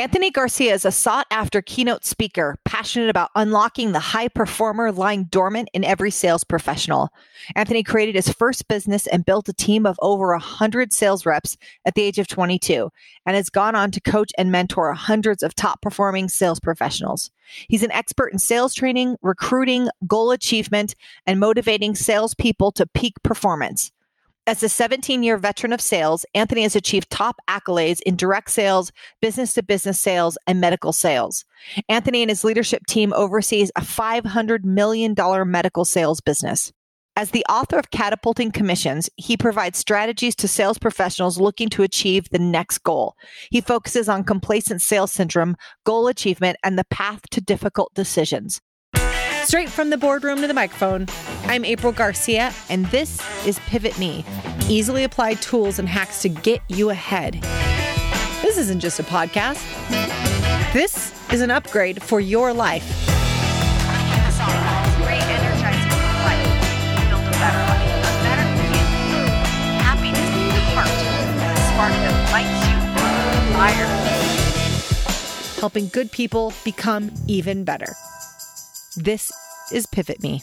Anthony Garcia is a sought after keynote speaker, passionate about unlocking the high performer lying dormant in every sales professional. Anthony created his first business and built a team of over 100 sales reps at the age of 22 and has gone on to coach and mentor hundreds of top performing sales professionals. He's an expert in sales training, recruiting, goal achievement, and motivating salespeople to peak performance. As a 17 year veteran of sales, Anthony has achieved top accolades in direct sales, business to business sales, and medical sales. Anthony and his leadership team oversees a $500 million medical sales business. As the author of Catapulting Commissions, he provides strategies to sales professionals looking to achieve the next goal. He focuses on complacent sales syndrome, goal achievement, and the path to difficult decisions. Straight from the boardroom to the microphone, I'm April Garcia, and this is Pivot Me easily applied tools and hacks to get you ahead. This isn't just a podcast, this is an upgrade for your life. Helping good people become even better. This is Pivot Me.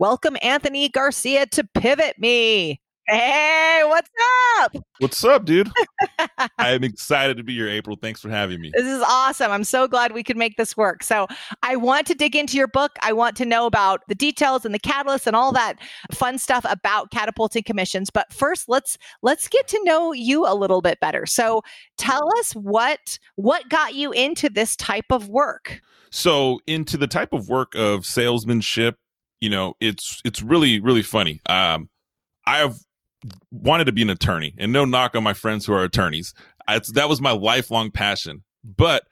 Welcome, Anthony Garcia, to Pivot Me. Hey, what's up? What's up, dude? I'm excited to be here, April. Thanks for having me. This is awesome. I'm so glad we could make this work. So, I want to dig into your book. I want to know about the details and the catalyst and all that fun stuff about catapulting commissions. But first, let's let's get to know you a little bit better. So, tell us what what got you into this type of work. So, into the type of work of salesmanship, you know, it's it's really really funny. Um, I've wanted to be an attorney, and no knock on my friends who are attorneys. It's, that was my lifelong passion. But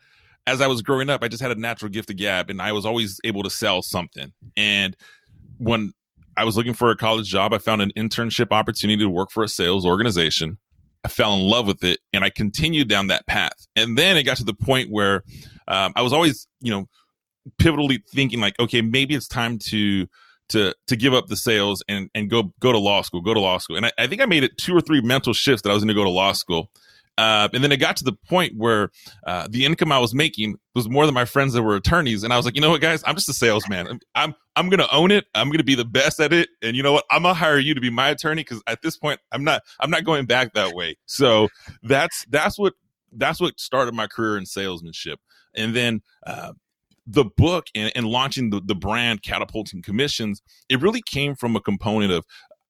as I was growing up, I just had a natural gift of gab, and I was always able to sell something. And when I was looking for a college job, I found an internship opportunity to work for a sales organization. I fell in love with it, and I continued down that path. And then it got to the point where um, I was always, you know, pivotally thinking like, okay, maybe it's time to to to give up the sales and and go go to law school, go to law school. And I, I think I made it two or three mental shifts that I was going to go to law school. Uh, and then it got to the point where uh, the income I was making was more than my friends that were attorneys, and I was like, you know what, guys, I'm just a salesman. I'm I'm, I'm going to own it. I'm going to be the best at it, and you know what, I'm gonna hire you to be my attorney because at this point, I'm not I'm not going back that way. So that's that's what that's what started my career in salesmanship, and then uh, the book and, and launching the, the brand catapulting commissions it really came from a component of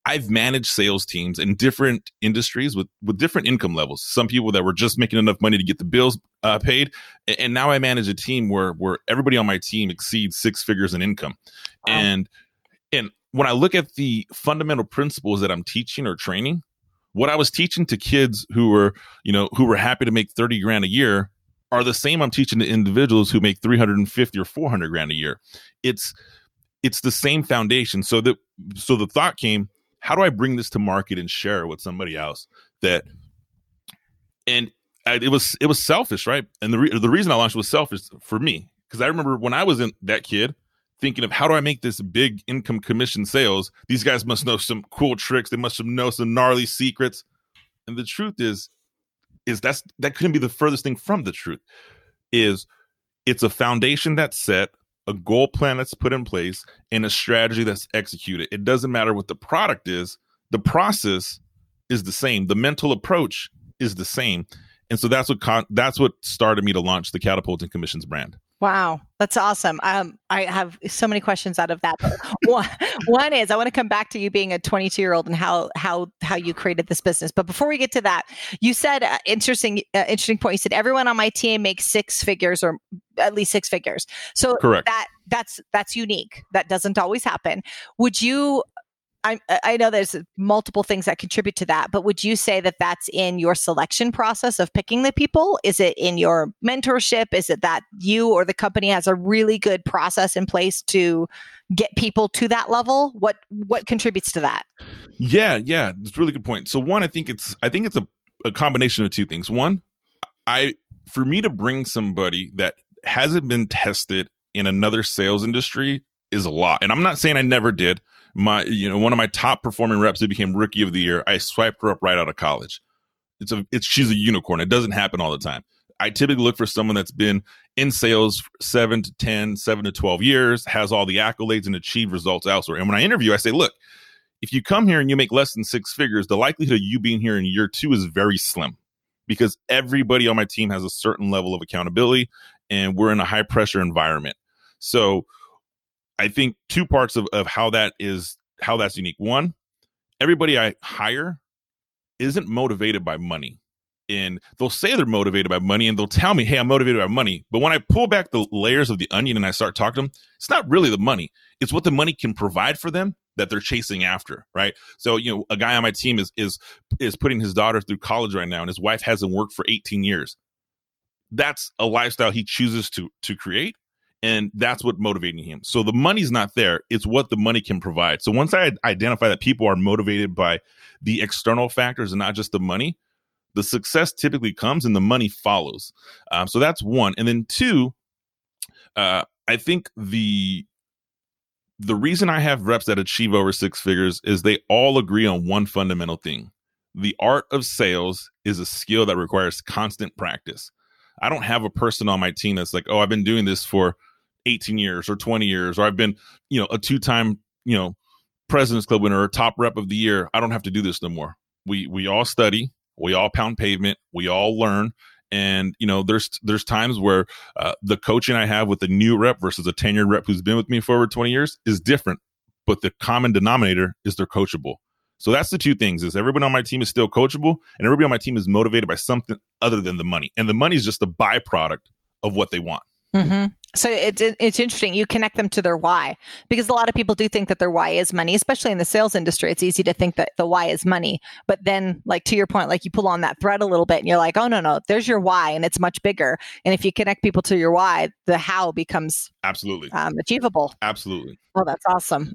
I've managed sales teams in different industries with with different income levels. Some people that were just making enough money to get the bills uh, paid, and, and now I manage a team where where everybody on my team exceeds six figures in income. Wow. And and when I look at the fundamental principles that I'm teaching or training, what I was teaching to kids who were you know who were happy to make thirty grand a year are the same I'm teaching to individuals who make 350 or 400 grand a year. It's it's the same foundation. So that so the thought came, how do I bring this to market and share with somebody else that and it was it was selfish, right? And the re- the reason I launched was selfish for me because I remember when I was in that kid thinking of how do I make this big income commission sales? These guys must know some cool tricks. They must know some gnarly secrets. And the truth is, is that's that couldn't be the furthest thing from the truth is it's a foundation that's set a goal plan that's put in place and a strategy that's executed. It doesn't matter what the product is the process is the same. The mental approach is the same. And so that's what con- that's what started me to launch the catapulting commissions brand Wow, that's awesome. Um, I have so many questions out of that. one, one is I want to come back to you being a 22 year old and how how how you created this business. But before we get to that, you said uh, interesting uh, interesting point. You said everyone on my team makes six figures or at least six figures. So Correct. that that's that's unique. That doesn't always happen. Would you? I, I know there's multiple things that contribute to that, but would you say that that's in your selection process of picking the people? Is it in your mentorship? Is it that you or the company has a really good process in place to get people to that level? What what contributes to that? Yeah, yeah, it's a really good point. So one, I think it's I think it's a, a combination of two things. One, I for me to bring somebody that hasn't been tested in another sales industry is a lot. And I'm not saying I never did. My you know, one of my top performing reps who became rookie of the year, I swiped her up right out of college. It's a it's she's a unicorn. It doesn't happen all the time. I typically look for someone that's been in sales seven to 10, seven to 12 years, has all the accolades and achieved results elsewhere. And when I interview, I say, look, if you come here and you make less than six figures, the likelihood of you being here in year two is very slim because everybody on my team has a certain level of accountability and we're in a high pressure environment. So I think two parts of, of how that is, how that's unique. One, everybody I hire isn't motivated by money. And they'll say they're motivated by money and they'll tell me, hey, I'm motivated by money. But when I pull back the layers of the onion and I start talking to them, it's not really the money. It's what the money can provide for them that they're chasing after, right? So, you know, a guy on my team is is is putting his daughter through college right now and his wife hasn't worked for 18 years. That's a lifestyle he chooses to to create and that's what motivating him. So the money's not there; it's what the money can provide. So once I identify that people are motivated by the external factors and not just the money, the success typically comes and the money follows. Um, so that's one, and then two, uh, I think the the reason I have reps that achieve over six figures is they all agree on one fundamental thing. The art of sales is a skill that requires constant practice. I don't have a person on my team that's like, oh, I've been doing this for 18 years or 20 years, or I've been, you know, a two time, you know, President's Club winner or top rep of the year. I don't have to do this no more. We we all study, we all pound pavement, we all learn, and you know, there's there's times where uh, the coaching I have with a new rep versus a tenured rep who's been with me for over 20 years is different, but the common denominator is they're coachable. So that's the two things: is everybody on my team is still coachable, and everybody on my team is motivated by something other than the money, and the money is just a byproduct of what they want. Mm-hmm. So it's it's interesting. You connect them to their why because a lot of people do think that their why is money, especially in the sales industry. It's easy to think that the why is money, but then, like to your point, like you pull on that thread a little bit, and you're like, oh no no, there's your why, and it's much bigger. And if you connect people to your why, the how becomes absolutely um, achievable. Absolutely. Well, that's awesome.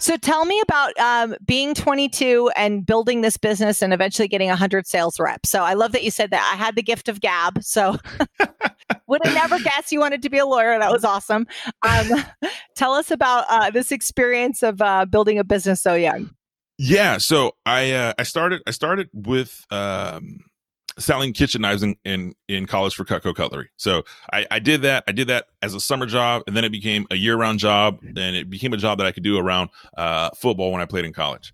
So tell me about um, being 22 and building this business and eventually getting 100 sales reps. So I love that you said that. I had the gift of gab. So would have never guessed you wanted to be a lawyer. That was awesome. Um, tell us about uh, this experience of uh, building a business so young. Yeah, so I uh, I started I started with um, selling kitchen knives in, in, in college for Cutco Cutlery. So I, I did that. I did that as a summer job, and then it became a year round job, and it became a job that I could do around uh, football when I played in college.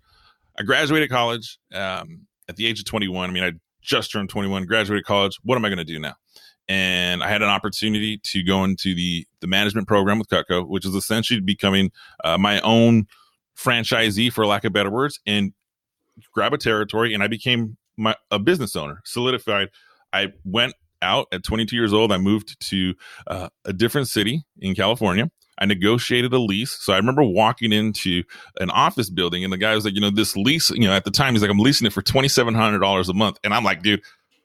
I graduated college um, at the age of 21. I mean, I just turned 21, graduated college. What am I going to do now? And I had an opportunity to go into the the management program with Cutco, which is essentially becoming uh, my own franchisee, for lack of better words, and grab a territory. And I became my a business owner, solidified. I went out at 22 years old. I moved to uh, a different city in California. I negotiated a lease. So I remember walking into an office building and the guy was like, you know, this lease, you know, at the time he's like, I'm leasing it for $2,700 a month. And I'm like, dude,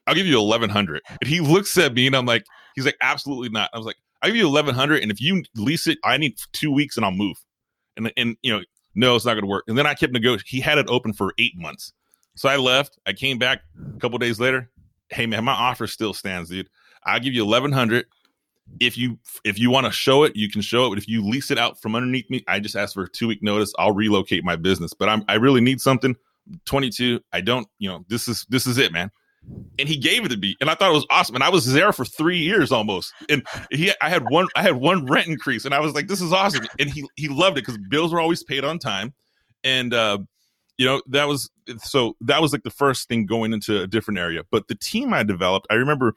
I'll give you 1100. And he looks at me and I'm like, he's like, absolutely not. I was like, I'll give you 1100. And if you lease it, I need two weeks and I'll move. And, and, you know, no, it's not going to work. And then I kept negotiating. He had it open for eight months. So I left. I came back a couple days later. Hey man, my offer still stands, dude. I'll give you eleven hundred. If you if you want to show it, you can show it. But if you lease it out from underneath me, I just ask for a two week notice. I'll relocate my business. But I'm I really need something. 22. I don't, you know, this is this is it, man. And he gave it to me, and I thought it was awesome. And I was there for three years almost. And he, I had one, I had one rent increase, and I was like, "This is awesome." And he he loved it because bills were always paid on time, and uh, you know that was so that was like the first thing going into a different area. But the team i developed i remember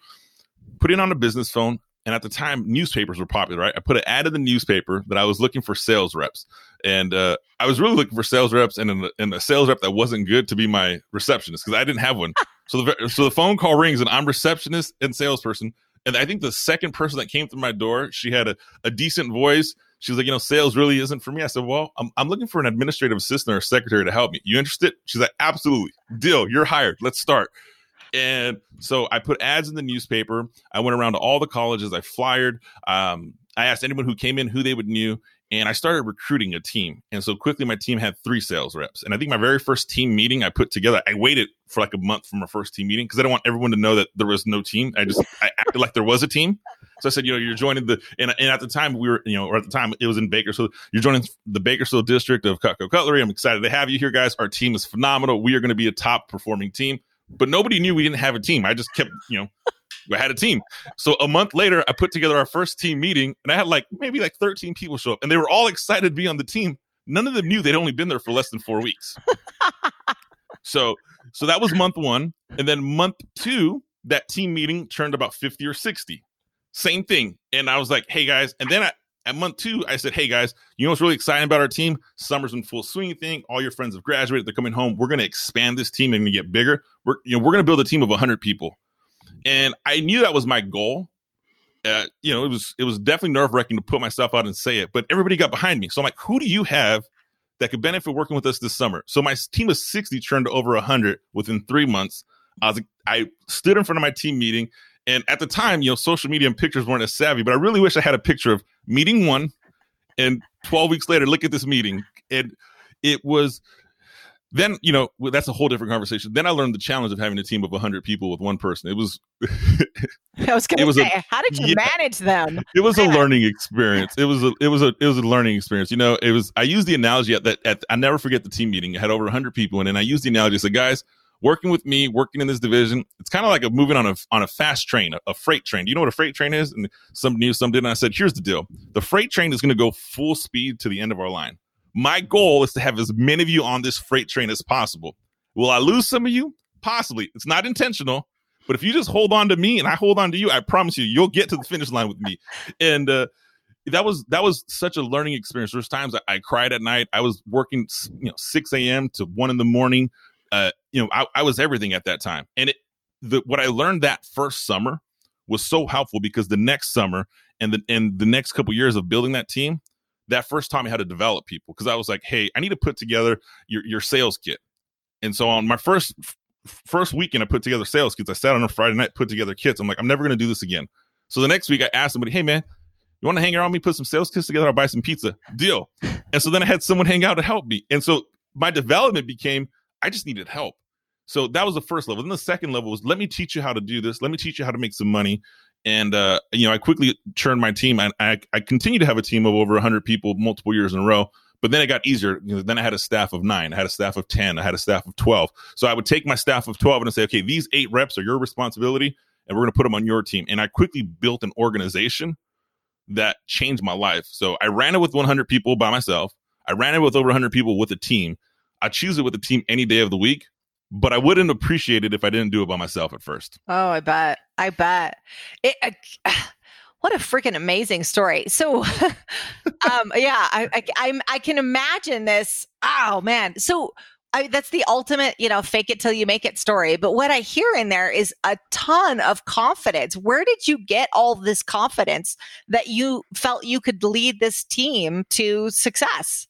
putting on a business phone and at the time newspapers were popular right? I put an ad in the newspaper that i was looking for sales reps. And uh, i was really looking for sales reps and, a, and a sales rep that wasn't good to be my receptionist because i didn't have one. So the, so the phone call rings and i'm receptionist and salesperson and i think the second person that came through my door she had a, a decent voice she was like, you know, sales really isn't for me. I said, well, I'm, I'm looking for an administrative assistant or secretary to help me. You interested? She's like, absolutely. Deal. You're hired. Let's start. And so I put ads in the newspaper. I went around to all the colleges. I flyered. Um, I asked anyone who came in who they would knew and I started recruiting a team. And so quickly, my team had three sales reps. And I think my very first team meeting I put together, I waited for like a month from my first team meeting because I don't want everyone to know that there was no team. I just I acted like there was a team. So I said, you know, you're joining the and, and at the time we were, you know, or at the time it was in Bakersfield. You're joining the Bakersfield district of Cutco Cutlery. I'm excited to have you here, guys. Our team is phenomenal. We are going to be a top performing team. but nobody knew we didn't have a team. I just kept, you know, I had a team. So a month later, I put together our first team meeting, and I had like maybe like 13 people show up, and they were all excited to be on the team. None of them knew they'd only been there for less than four weeks. so, so that was month one, and then month two, that team meeting turned about 50 or 60. Same thing, and I was like, "Hey guys," and then I, at month two, I said, "Hey guys, you know what's really exciting about our team? Summer's in full swing. Thing, all your friends have graduated. They're coming home. We're going to expand this team and get bigger. We're you know we're going to build a team of 100 people." And I knew that was my goal. Uh, you know, it was it was definitely nerve wracking to put myself out and say it, but everybody got behind me. So I'm like, who do you have that could benefit working with us this summer? So my team of 60 turned to over 100 within three months. I was I stood in front of my team meeting, and at the time, you know, social media and pictures weren't as savvy, but I really wish I had a picture of meeting one, and 12 weeks later, look at this meeting, and it was then you know that's a whole different conversation. Then I learned the challenge of having a team of 100 people with one person. It was. I was going to say, a, how did you yeah, manage them? It was Man. a learning experience. It was a it was a it was a learning experience. You know, it was. I used the analogy at that. At, I never forget the team meeting. I had over 100 people, in and then I used the analogy. I said, guys, working with me, working in this division, it's kind of like a moving on a on a fast train, a, a, freight train. Do you know what a freight train is? And some knew, some didn't. I said, here's the deal: the freight train is going to go full speed to the end of our line. My goal is to have as many of you on this freight train as possible. Will I lose some of you? Possibly. It's not intentional, but if you just hold on to me and I hold on to you, I promise you, you'll get to the finish line with me. And uh, that was that was such a learning experience. There's times I, I cried at night. I was working, you know, 6 a.m. to one in the morning. Uh, you know, I, I was everything at that time. And it, the, what I learned that first summer was so helpful because the next summer and the and the next couple years of building that team, that first time I had to develop people because I was like, hey, I need to put together your, your sales kit. And so on my first first weekend, I put together sales kits. I sat on a Friday night, put together kits. I'm like, I'm never going to do this again. So the next week, I asked somebody, hey, man, you want to hang around me, put some sales kits together? I'll buy some pizza. Deal. And so then I had someone hang out to help me. And so my development became, I just needed help. So that was the first level. Then the second level was, let me teach you how to do this. Let me teach you how to make some money and uh, you know, I quickly churned my team. I, I, I continue to have a team of over 100 people multiple years in a row. But then it got easier. You know, then I had a staff of nine. I had a staff of 10. I had a staff of 12. So I would take my staff of 12 and say, okay, these eight reps are your responsibility, and we're going to put them on your team. And I quickly built an organization that changed my life. So I ran it with 100 people by myself. I ran it with over 100 people with a team. I choose it with a team any day of the week but I wouldn't appreciate it if I didn't do it by myself at first. Oh, I bet. I bet. It, uh, what a freaking amazing story. So, um, yeah, I, I, I, I can imagine this. Oh man. So I, that's the ultimate, you know, fake it till you make it story. But what I hear in there is a ton of confidence. Where did you get all this confidence that you felt you could lead this team to success?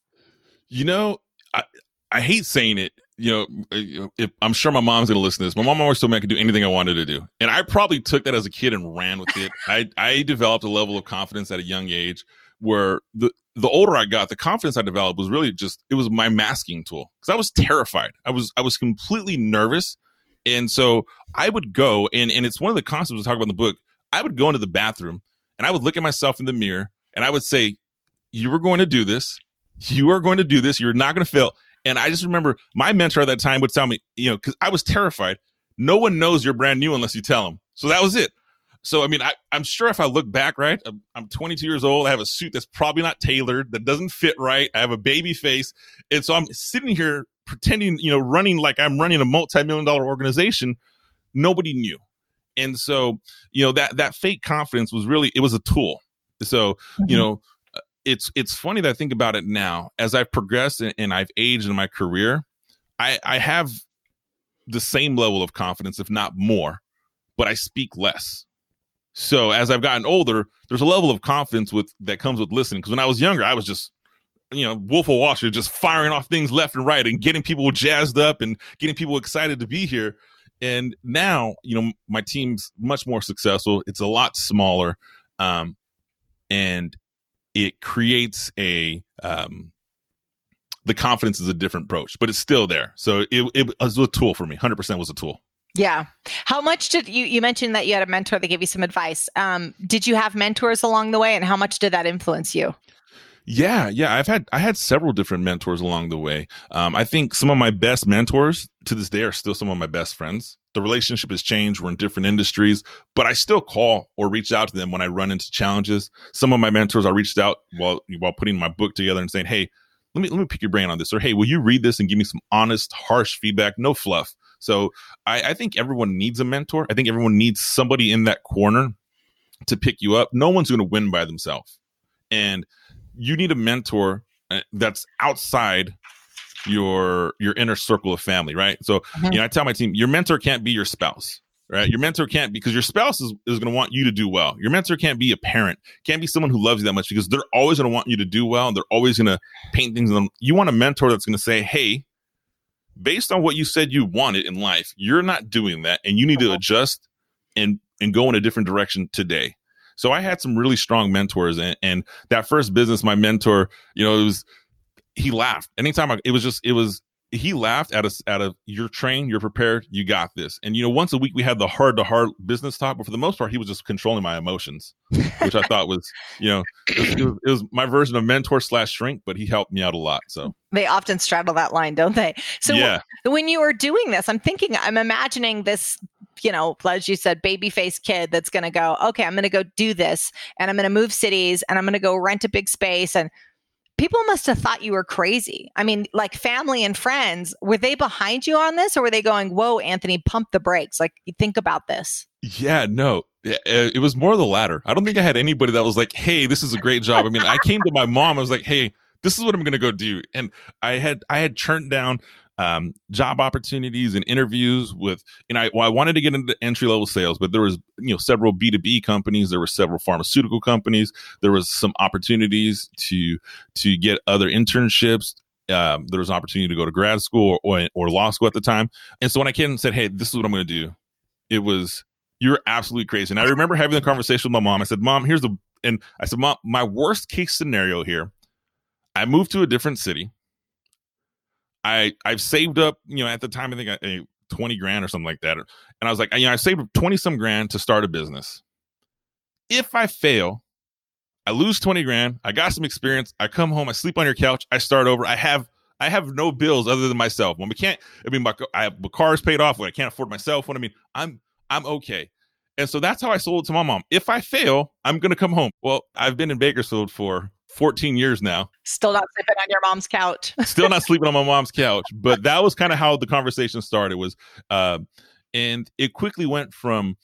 You know, I, I hate saying it you know, uh, if, I'm sure my mom's gonna listen to this. My mom always told me I could do anything I wanted to do, and I probably took that as a kid and ran with it. I I developed a level of confidence at a young age where the the older I got, the confidence I developed was really just it was my masking tool because I was terrified. I was I was completely nervous, and so I would go and and it's one of the concepts we talk about in the book. I would go into the bathroom and I would look at myself in the mirror and I would say, "You are going to do this. You are going to do this. You're not going to fail." And I just remember my mentor at that time would tell me, you know, because I was terrified. No one knows you're brand new unless you tell them. So that was it. So I mean, I, am sure if I look back, right, I'm, I'm 22 years old. I have a suit that's probably not tailored, that doesn't fit right. I have a baby face, and so I'm sitting here pretending, you know, running like I'm running a multi-million dollar organization. Nobody knew, and so you know that that fake confidence was really it was a tool. So mm-hmm. you know it's it's funny that I think about it now as I've progressed and, and I've aged in my career. I I have the same level of confidence, if not more, but I speak less. So as I've gotten older, there's a level of confidence with that comes with listening. Because when I was younger, I was just, you know, Wolf of Wall Street, just firing off things left and right and getting people jazzed up and getting people excited to be here. And now, you know, my team's much more successful. It's a lot smaller, um, and it creates a um, the confidence is a different approach, but it's still there. So it, it was a tool for me. Hundred percent was a tool. Yeah. How much did you, you mentioned that you had a mentor that gave you some advice. Um, did you have mentors along the way and how much did that influence you? Yeah, yeah, I've had I had several different mentors along the way. Um, I think some of my best mentors to this day are still some of my best friends. The relationship has changed. We're in different industries, but I still call or reach out to them when I run into challenges. Some of my mentors, I reached out while while putting my book together and saying, "Hey, let me let me pick your brain on this," or "Hey, will you read this and give me some honest, harsh feedback? No fluff." So I, I think everyone needs a mentor. I think everyone needs somebody in that corner to pick you up. No one's going to win by themselves, and you need a mentor uh, that's outside your your inner circle of family, right? So, Mhm. you know, I tell my team, your mentor can't be your spouse, right? Your mentor can't because your spouse is, is going to want you to do well. Your mentor can't be a parent, can't be someone who loves you that much because they're always going to want you to do well and they're always going to paint things on. You want a mentor that's going to say, "Hey, based on what you said you wanted in life, you're not doing that and you need to Mhm. adjust and and go in a different direction today." So I had some really strong mentors and, and that first business, my mentor, you know, it was he laughed anytime I, it was just it was he laughed at us out of you're trained you're prepared you got this and you know once a week we had the hard to hard business talk but for the most part he was just controlling my emotions which i thought was you know it was, it was, it was my version of mentor slash shrink but he helped me out a lot so They often straddle that line, don't they? So yeah when you are doing this, I'm thinking, I'm imagining this, you know, as you said, baby face kid that's going to go, okay, I'm going to go do this and I'm going to move cities and I'm going to go rent a big space. And people must have thought you were crazy. I mean, like family and friends, were they behind you on this or were they going, whoa, Anthony, pump the brakes? Like, think about this. Yeah, no, it, was more the latter. I don't think I had anybody that was like, "Hey, this is a great job." I mean, I came to my mom. I was like, "Hey, this is what I'm going to go do," and I had I had churned down um, job opportunities and interviews with, and I well, I wanted to get into entry level sales, but there was you know several B two B companies, there were several pharmaceutical companies, there was some opportunities to to get other internships. Um, there was an opportunity to go to grad school or, or, or law school at the time, and so when I came and said, "Hey, this is what I'm going to do," it was you're absolutely crazy. And I remember having the conversation with my mom. I said, Mom, here's the, and I said, Mom, my worst case scenario here, I moved to a different city. I, I've saved up, you know, at the time, I think I, I 20 grand or something like that. And I was like, you know, I saved 20 some grand to start a business. If I fail, I lose 20 grand. I got some experience. I come home, I sleep on your couch. I start over. I have, I have no bills other than myself. When we can't, I mean, my, I my car is paid off. When I can't afford myself, phone. I mean, I'm, I'm okay. And so that's how I sold it to my mom. If I fail, I'm going to come home. Well, I've been in Bakersfield for 14 years now, Still not sleeping on your mom's couch. still not sleeping on my mom's couch. But that was kind of how the conversation started was, uh, and it quickly went from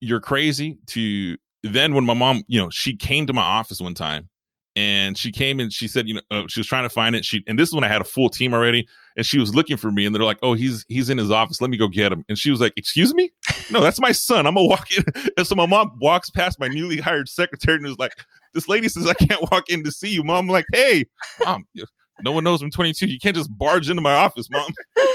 you're crazy to then when my mom, you know, she came to my office one time and she came and she said, you know, uh, she was trying to find it. She, and this is when I had a full team already and she was looking for me and they're like, oh, he's, he's in his office. Let me go get him. And she was like, excuse me? No, that's my son. I'm gonna walk in. And so my mom walks past my newly hired secretary and is like, this lady says I can't walk in to see you. Mom, I'm like, hey, mom, no one knows I'm 22. You can't just barge into my office, mom.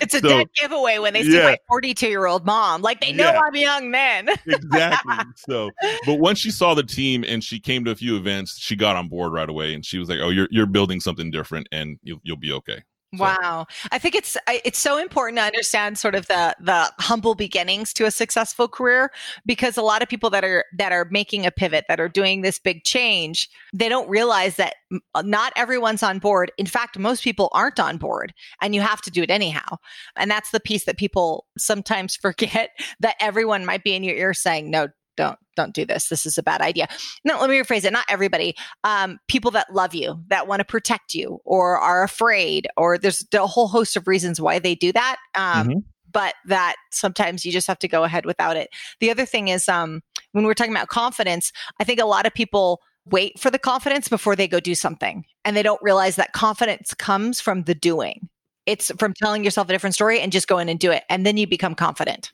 it's a So- dead giveaway when they see Yeah. my 42 year old mom. Like they know Yeah. I'm a young man. exactly. So, but once she saw the team and she came to a few events, she got on board right away, and she was like, "Oh, you're you're building something different, and you'll you'll be okay." Wow. I think it's it's so important to understand sort of the the humble beginnings to a successful career because a lot of people that are that are making a pivot that are doing this big change, they don't realize that uh, not everyone's on board. In fact, most people aren't on board and you have to do it anyhow. And that's the piece that people sometimes forget that everyone might be in your ear saying, "No, don't don't do this. This is a bad idea." No, let me rephrase it. Not everybody um, people that love you, that want to protect you, or are afraid, or there's a whole host of reasons why they do that. Um, Mhm. But that sometimes you just have to go ahead without it. The other thing is um, when we're talking about confidence, I think a lot of people wait for the confidence before they go do something, and they don't realize that confidence comes from the doing. It's from telling yourself a different story and just go in and do it, and then you become confident.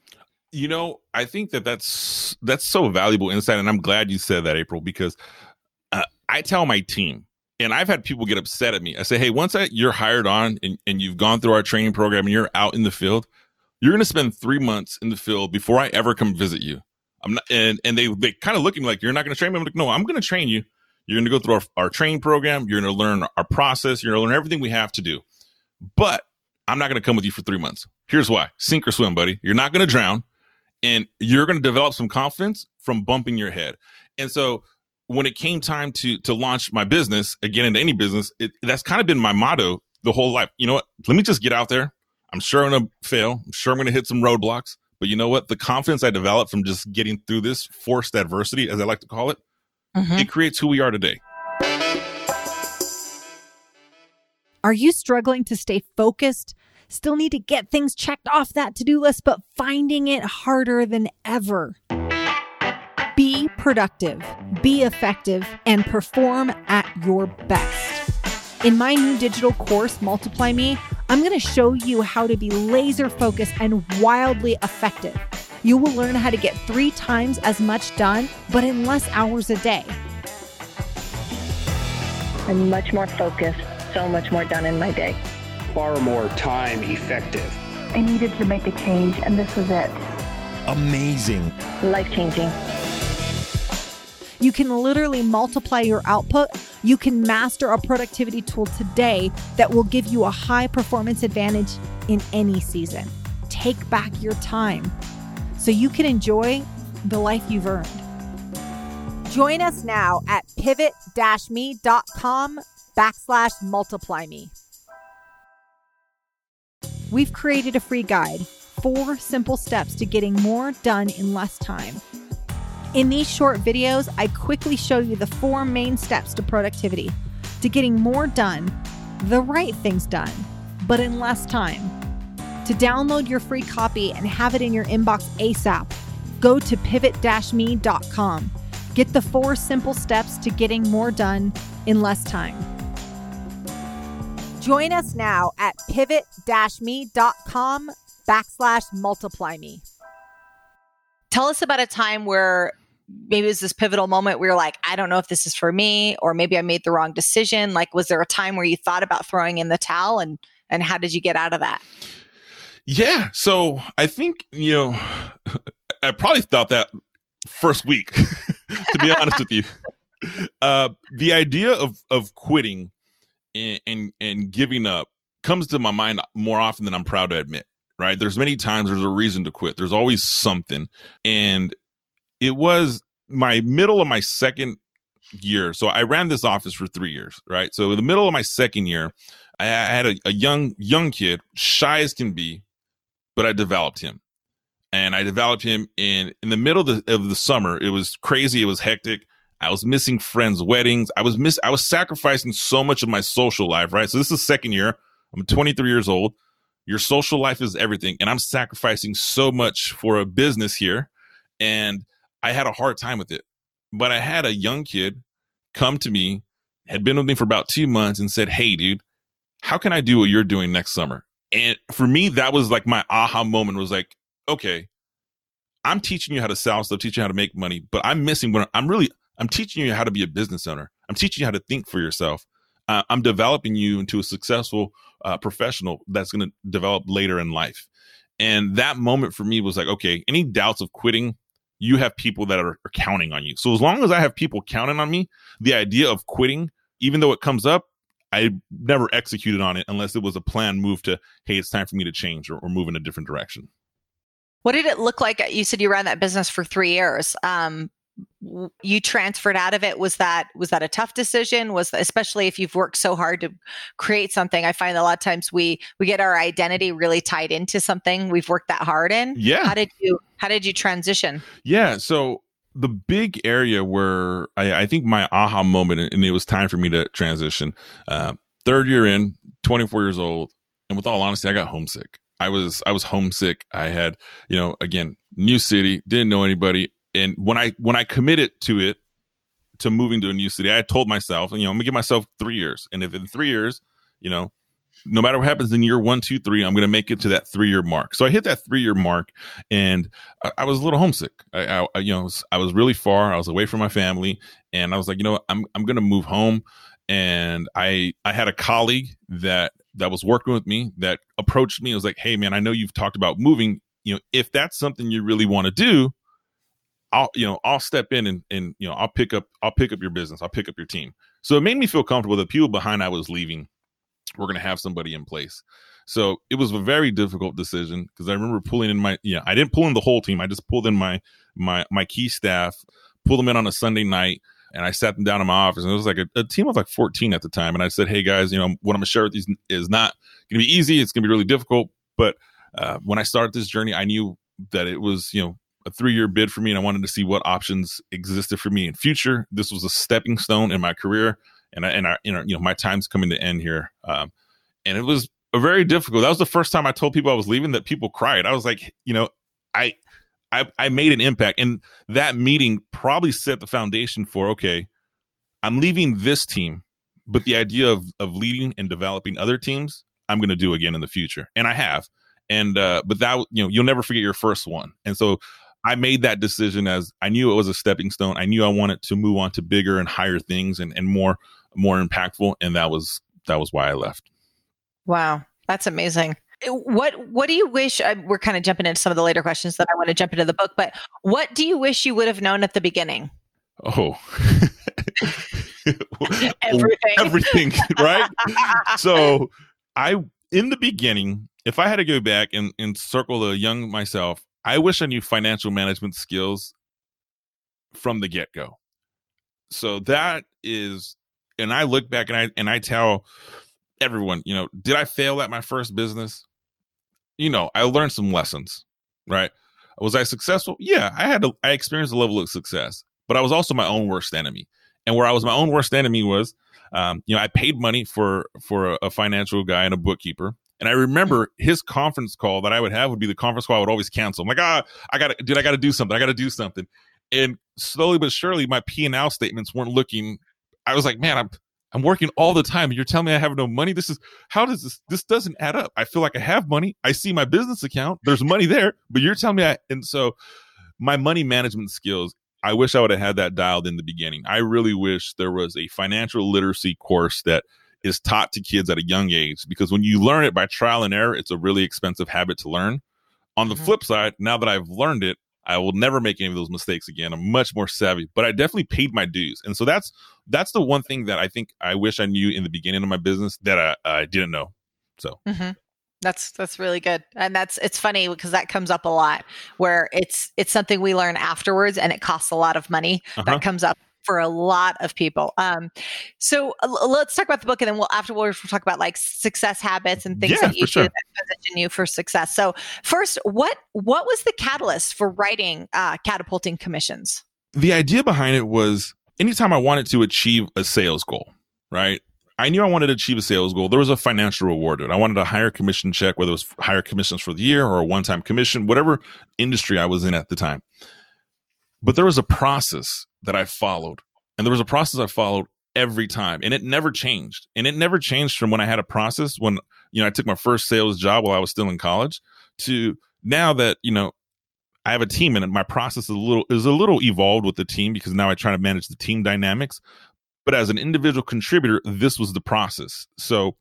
You know, I think that that's that's so valuable insight, and I'm glad you said that, April, because uh, I tell my team, and I've had people get upset at me. I say, "Hey, once I, you're hired on and, and you've gone through our training program and you're out in the field, you're going to spend three months in the field before I ever come visit you." I'm not, and and they they kind of look at me like, "You're not going to train me." I'm like, "No, I'm going to train you. You're going to go through our, our training program. You're going to learn our process. You're going to learn everything we have to do, but." I'm not going to come with you for three months. Here's why: sink or swim, buddy. You're not going to drown and you're going to develop some confidence from bumping your head. And so when it came time to to launch my business, again into any business, it, that's kind of been my motto the whole life. You know what? Let me just get out there. I'm sure I'm going to fail. I'm sure I'm going to hit some roadblocks. But you know what? The confidence I developed from just getting through this forced adversity, as I like to call it, Mm-hmm. it creates who we are today. Are you struggling to stay focused? Still need to get things checked off that to do list, but finding it harder than ever? Be productive, be effective, and perform at your best. In my new digital course, Multiply Me, I'm going to show you how to be laser focused and wildly effective. You will learn how to get three times as much done, but in less hours a day. I'm much more focused, so much more done in my day. Far more time effective. I needed to make a change, and this was it. Amazing. Life changing. You can literally multiply your output. You can master a productivity tool today that will give you a high performance advantage in any season. Take back your time so you can enjoy the life you've earned. Join us now at pivot-me.com backslash multiply me. We've created a free guide, four simple steps to getting more done in less time. In these short videos, I quickly show you the four main steps to productivity, to getting more done, the right things done, but in less time. To download your free copy and have it in your inbox ASAP, go to pivot-me.com. Get the four simple steps to getting more done in less time. Join us now at pivot-me.com backslash multiply me. Tell us about a time where maybe it was this pivotal moment where you're like, I don't know if this is for me, or maybe I made the wrong decision. Like, was there a time where you thought about throwing in the towel and and how did you get out of that? Yeah. So I think, you know, I probably thought that first week, to be honest with you. Uh, the idea of, of quitting and, and, giving up comes to my mind more often than I'm proud to admit, right? There's many times there's a reason to quit. There's always something. And it was my middle of my second year. So I ran this office for three years, right? So in the middle of my second year, I had a, a young, young kid, shy as can be, but I developed him. And I developed him in, in the middle of the, of the summer. It was crazy. It was hectic. I was missing friends' weddings. I was miss, I was sacrificing so much of my social life, right? So this is second year. I'm 23 years old. Your social life is everything. And I'm sacrificing so much for a business here. And I had a hard time with it. But I had a young kid come to me, had been with me for about two months and said, Hey, dude, how can I do what you're doing next summer? And for me, that was like my aha moment was like, okay, I'm teaching you how to sell stuff, teaching you how to make money, but I'm missing what I'm really, I'm teaching you how to be a business owner. I'm teaching you how to think for yourself. Uh, I'm developing you into a successful uh, professional that's going to develop later in life. And that moment for me was like, okay, any doubts of quitting, you have people that are, are counting on you. So as long as I have people counting on me, the idea of quitting, even though it comes up, I never executed on it unless it was a planned move to, hey, it's time for me to change or, or move in a different direction. What did it look like? You said you ran that business for three years. Um, you transferred out of it. Was that was that a tough decision? Was especially if you've worked so hard to create something? I find a lot of times we we get our identity really tied into something we've worked that hard in. Yeah. How did you How did you transition? Yeah. So the big area where I, I think my aha moment, and it was time for me to transition. Uh, third year in, 24 years old, and with all honesty, I got homesick. I was I was homesick. I had you know again new city, didn't know anybody, and when I when I committed to it to moving to a new city, I told myself, you know, I'm gonna give myself three years, and if in three years, you know, no matter what happens in year one, two, three, I'm going to make it to that three year mark. So I hit that three year mark and I, I, was a little homesick. I, I you know, was, I was really far. I was away from my family and I was like, you know. I'm, I'm going to move home. And I, I had a colleague that, that was working with me that approached me. It was like, Hey man, I know you've talked about moving. You know, if that's something you really want to do, I'll, you know, I'll step in and, and, you know, I'll pick up, I'll pick up your business. I'll pick up your team. So it made me feel comfortable. The people behind I was leaving we're going to have somebody in place. So it was a very difficult decision because I remember pulling in my, yeah, I didn't pull in the whole team. I just pulled in my, my, my key staff, pulled them in on a Sunday night and I sat them down in my office and it was like a, a team of like 14 at the time. And I said, Hey guys, you know, what I'm gonna share with these is not going to be easy. It's going to be really difficult, But uh, when I started this journey, I knew that it was, you know, a three year bid for me and I wanted to see what options existed for me in future. This was a stepping stone in my career and I, and I, you know, my time's coming to end here. Um, and it was a very difficult. That was the first time I told people I was leaving that people cried. I was like, you know, I, I, I made an impact and that meeting probably set the foundation for, okay, I'm leaving this team, but the idea of, of leading and developing other teams, I'm going to do again in the future. And I have. And, uh, but that, you know, you'll never forget your first one. And so I made that decision as I knew it was a stepping stone. I knew I wanted to move on to bigger and higher things and, and more more impactful. And that was that was why I left. Wow, that's amazing. What what do you wish? Uh, we're kind of jumping into some of the later questions that I want to jump into the book, but what do you wish you would have known at the beginning? Oh, everything, everything, right? so I in the beginning, if I had to go back and, and circle the young myself, I wish I knew financial management skills from the get go. So that is, and I look back and I and I tell everyone, you know, did I fail at my first business? You know, I learned some lessons, right? Was I successful? Yeah, I had, a, I experienced a level of success, but I was also my own worst enemy. And where I was my own worst enemy was, um, you know, I paid money for for a, a financial guy and a bookkeeper, and I remember his conference call that I would have would be the conference call I would always cancel. I'm like, ah, I got to, dude, I got to do something. I got to do something. And slowly but surely, my P and L statements weren't looking. I was like, man, I'm, I'm working all the time. You're telling me I have no money. This is how does this? This doesn't add up. I feel like I have money. I see my business account. There's money there, but you're telling me I. And so, my money management skills. I wish I would have had that dialed in the beginning. I really wish there was a financial literacy course that is taught to kids at a young age because when you learn it by trial and error, it's a really expensive habit to learn. On the mm-hmm. flip side, now that I've learned it, I will never make any of those mistakes again. I'm much more savvy, but I definitely paid my dues. And so that's that's the one thing that I think I wish I knew in the beginning of my business that I, I didn't know. So mm-hmm. That's that's really good. And that's it's funny because that comes up a lot where it's it's something we learn afterwards and it costs a lot of money. Uh-huh. That comes up for a lot of people. Um, so uh, let's talk about the book, and then we'll afterwards we'll talk about like success habits and things yeah, that you sure. do that position you for success. So first, what what was the catalyst for writing uh, catapulting commissions? The idea behind it was anytime I wanted to achieve a sales goal, right? I knew I wanted to achieve a sales goal. There was a financial reward. I wanted a higher commission check, whether it was higher commissions for the year or a one time commission, whatever industry I was in at the time. But there was a process that I followed. And there was a process I followed every time and it never changed. And it never changed from when I had a process when, you know, I took my first sales job while I was still in college to now that, you know, I have a team and my process is a little is a little evolved with the team because now I try to manage the team dynamics. But as an individual contributor, this was the process. So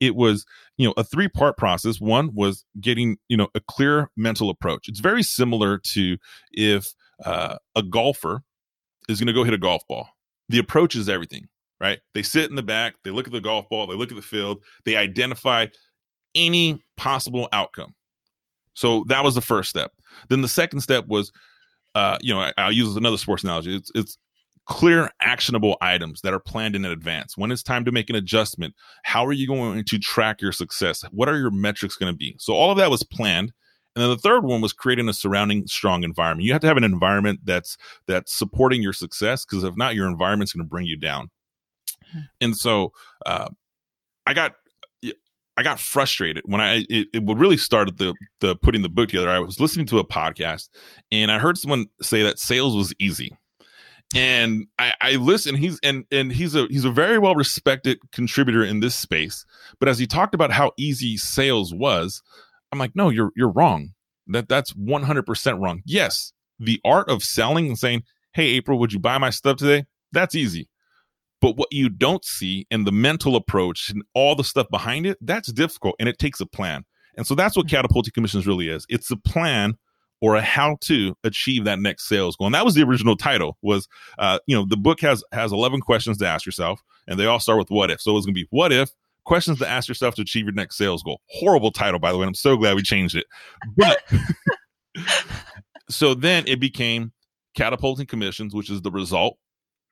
it was, you know, a three part process. One was getting, you know, a clear mental approach. It's very similar to if uh, a golfer is going to go hit a golf ball. The approach is everything, right? They sit in the back, they look at the golf ball, they look at the field, they identify any possible outcome. So that was the first step. Then the second step was, uh, you know, I, will use another sports analogy. It's, it's clear, actionable items that are planned in advance. When it's time to make an adjustment, how are you going to track your success? What are your metrics going to be? So all of that was planned. And then the third one was creating a surrounding strong environment. You have to have an environment that's that's supporting your success because if not, your environment's going to bring you down. Hmm. And so uh, I got I got frustrated when I it, it really started the the putting the book together. I was listening to a podcast and I heard someone say that sales was easy. And I, I listen. He's and and he's a he's a very well respected contributor in this space. But as he talked about how easy sales was, I'm like, no, you're you're wrong. That that's 100% wrong. Yes, the art of selling and saying, "Hey, April, would you buy my stuff today?" That's easy. But what you don't see and the mental approach and all the stuff behind it, that's difficult and it takes a plan. And so that's what mm-hmm. catapulting commissions really is. It's a plan or a how to achieve that next sales goal. And that was the original title was, uh, you know, the book has, has 11 questions to ask yourself and they all start with what if. So it's going to be what if, questions to ask yourself to achieve your next sales goal. Horrible title, by the way. I'm so glad we changed it. But so then it became catapulting commissions, which is the result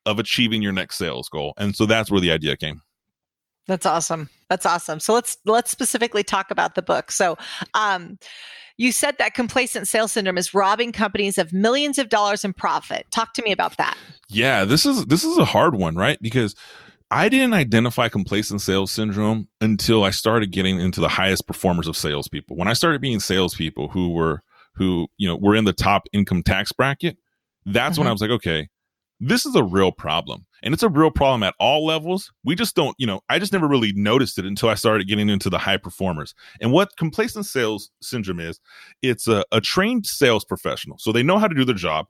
of achieving your next sales goal. And so that's where the idea came. That's awesome. That's awesome. So let's let's specifically talk about the book. So, um, you said that complacent sales syndrome is robbing companies of millions of dollars in profit. Talk to me about that. Yeah, this is this is a hard one, right? Because I didn't identify complacent sales syndrome until I started getting into the highest performers of salespeople. When I started being salespeople who were who you know were in the top income tax bracket, that's when Mhm. I was like, okay, this is a real problem. And it's a real problem at all levels. We just don't, you know, I just never really noticed it until I started getting into the high performers. And what complacent sales syndrome is, it's a, a trained sales professional. So they know how to do their job.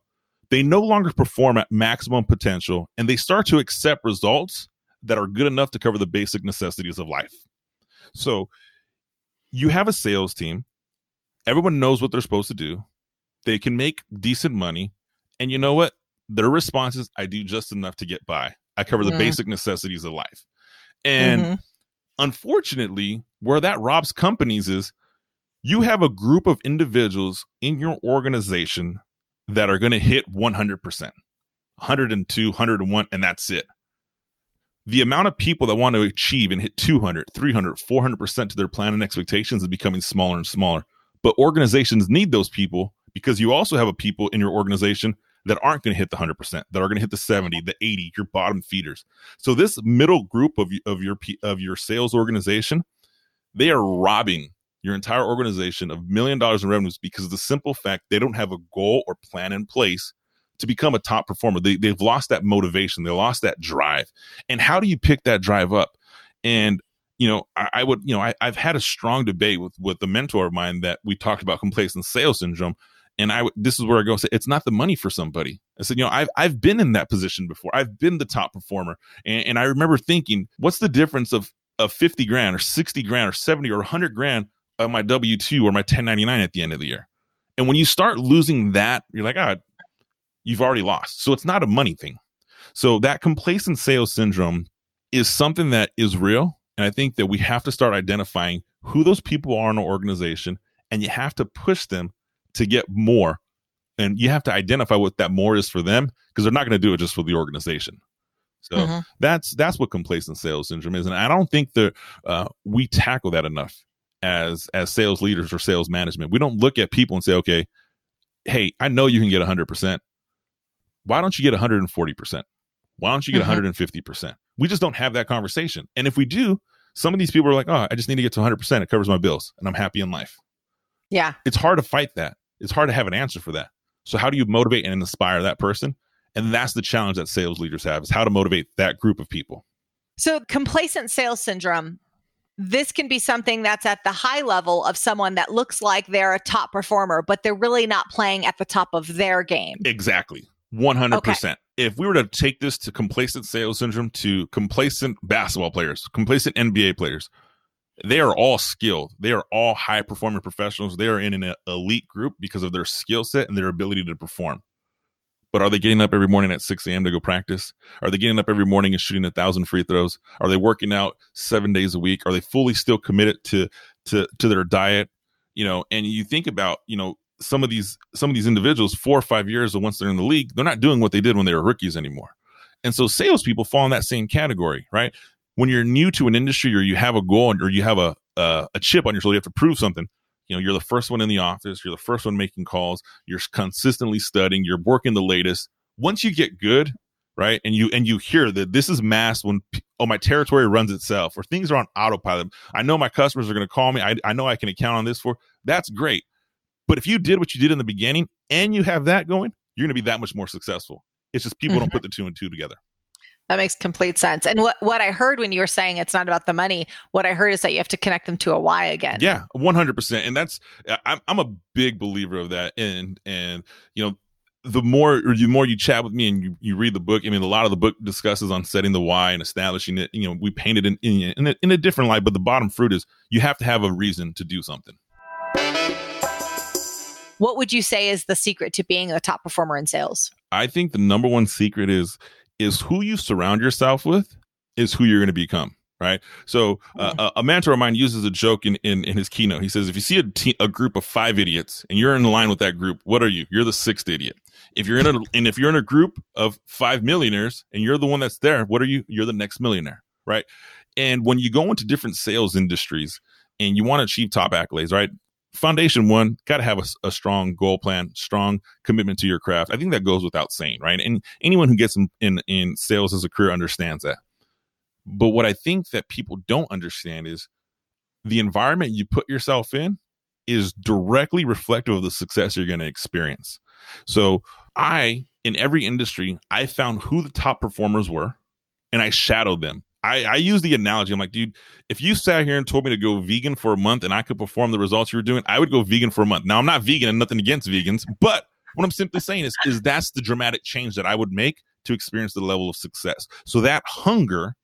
They no longer perform at maximum potential and they start to accept results that are good enough to cover the basic necessities of life. So you have a sales team. Everyone knows what they're supposed to do. They can make decent money. And you know what? Their response is, I do just enough to get by. I cover the Mm. basic necessities of life. And Mhm. unfortunately, where that robs companies is you have a group of individuals in your organization that are going to hit 100%, 102, 101, and that's it. The amount of people that want to achieve and hit 200, 300, 400% to their plan and expectations is becoming smaller and smaller. But organizations need those people because you also have a people in your organization that aren't going to hit the 100%, that are going to hit the 70, the 80, your bottom feeders. So this middle group of of your of your sales organization, they are robbing your entire organization of million dollars in revenues because of the simple fact they don't have a goal or plan in place to become a top performer. They they've lost that motivation, they lost that drive. And how do you pick that drive up? And you know, I, I would, you know, I, I've had a strong debate with with the mentor of mine that we talked about complacent sales syndrome. And I, this is where I go. Say, it's not the money for somebody. I said, you know, I've I've been in that position before. I've been the top performer, and, and I remember thinking, what's the difference of of fifty grand or sixty grand or seventy or hundred grand of my W two or my ten ninety nine at the end of the year? And when you start losing that, you're like, ah, you've already lost. So it's not a money thing. So that complacent sales syndrome is something that is real. And I think that we have to start identifying who those people are in our organization and you have to push them to get more. And you have to identify what that more is for them because they're not going to do it just for the organization. So Mhm. that's that's what complacent sales syndrome is, and I don't think that uh, we tackle that enough as as sales leaders or sales management. We don't look at people and say, okay, hey, I know you can get 100%. Why don't you get 140%? Why don't you get Mhm. 150%? We just don't have that conversation. And if we do, some of these people are like, oh, I just need to get to 100%. It covers my bills and I'm happy in life. Yeah. It's hard to fight that. It's hard to have an answer for that. So how do you motivate and inspire that person? And that's the challenge that sales leaders have is how to motivate that group of people. So complacent sales syndrome, this can be something that's at the high level of someone that looks like they're a top performer, but they're really not playing at the top of their game. Exactly. 100%. If we were to take this to complacent sales syndrome to complacent basketball players, complacent NBA players, they are all skilled. They are all high performing professionals. They are in an elite group because of their skill set and their ability to perform. But are they getting up every morning at 6 a.m. to go practice? Are they getting up every morning and shooting a thousand free throws? Are they working out seven days a week? Are they fully still committed to to to their diet? You know, and you think about, you know, some of these some of these individuals, four or five years once they're in the league, they're not doing what they did when they were rookies anymore. And so salespeople fall in that same category, right? When you're new to an industry or you have a goal or you have a a, a chip on your shoulder, you have to prove something. You know, you're the first one in the office, you're the first one making calls, you're consistently studying, you're working the latest. Once you get good, right, and you and you hear that this is mass when oh my territory runs itself or things are on autopilot. I know my customers are going to call me. I, I know I can count on this for. That's great. But if you did what you did in the beginning and you have that going, you're going to be that much more successful. It's just people don't mm-hmm. put the two and two together. That makes complete sense. And what, what I heard when you were saying it's not about the money, what I heard is that you have to connect them to a why again. Yeah, one hundred percent. And that's I'm I'm a big believer of that. And and you know, the more or the more you chat with me and you, you read the book, I mean, a lot of the book discusses on setting the why and establishing it. You know, we paint it in in, in, a, in a different light, but the bottom fruit is you have to have a reason to do something. What would you say is the secret to being a top performer in sales? I think the number one secret is is who you surround yourself with is who you're going to become. Right. So uh, a, a mentor of mine uses a joke in, in, in his keynote. He says, if you see a, te- a group of five idiots and you're in line with that group, what are you? You're the sixth idiot. If you're in a, and if you're in a group of five millionaires and you're the one that's there, what are you? You're the next millionaire. Right. And when you go into different sales industries and you want to achieve top accolades, right? Foundation one, got to have a, a, strong goal plan, strong commitment to your craft. I think that goes without saying, right? And anyone who gets in, in, in sales as a career understands that. But what I think that people don't understand is the environment you put yourself in is directly reflective of the success you're going to experience. So I, in every industry, I found who the top performers were and I shadowed them. I, I use the analogy. I'm like, dude, if you sat here and told me to go vegan for a month and I could perform the results you were doing, I would go vegan for a month. Now I'm not vegan and nothing against vegans, but what I'm simply saying is, is that's the dramatic change that I would make to experience the level of success. So that hunger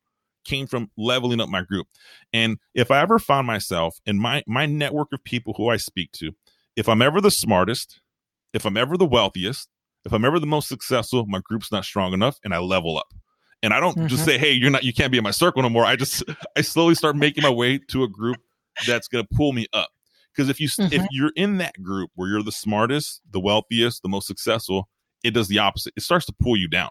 came from leveling up my group. And if I ever found myself in my my network of people who I speak to, if I'm ever the smartest, if I'm ever the wealthiest, if I'm ever the most successful, my group's not strong enough and I level up. And I don't mm-hmm. just say, "Hey, you're not you can't be in my circle no more." I just I slowly start making my way to a group that's going to pull me up. Because if you mm-hmm. if you're in that group where you're the smartest, the wealthiest, the most successful, it does the opposite. It starts to pull you down.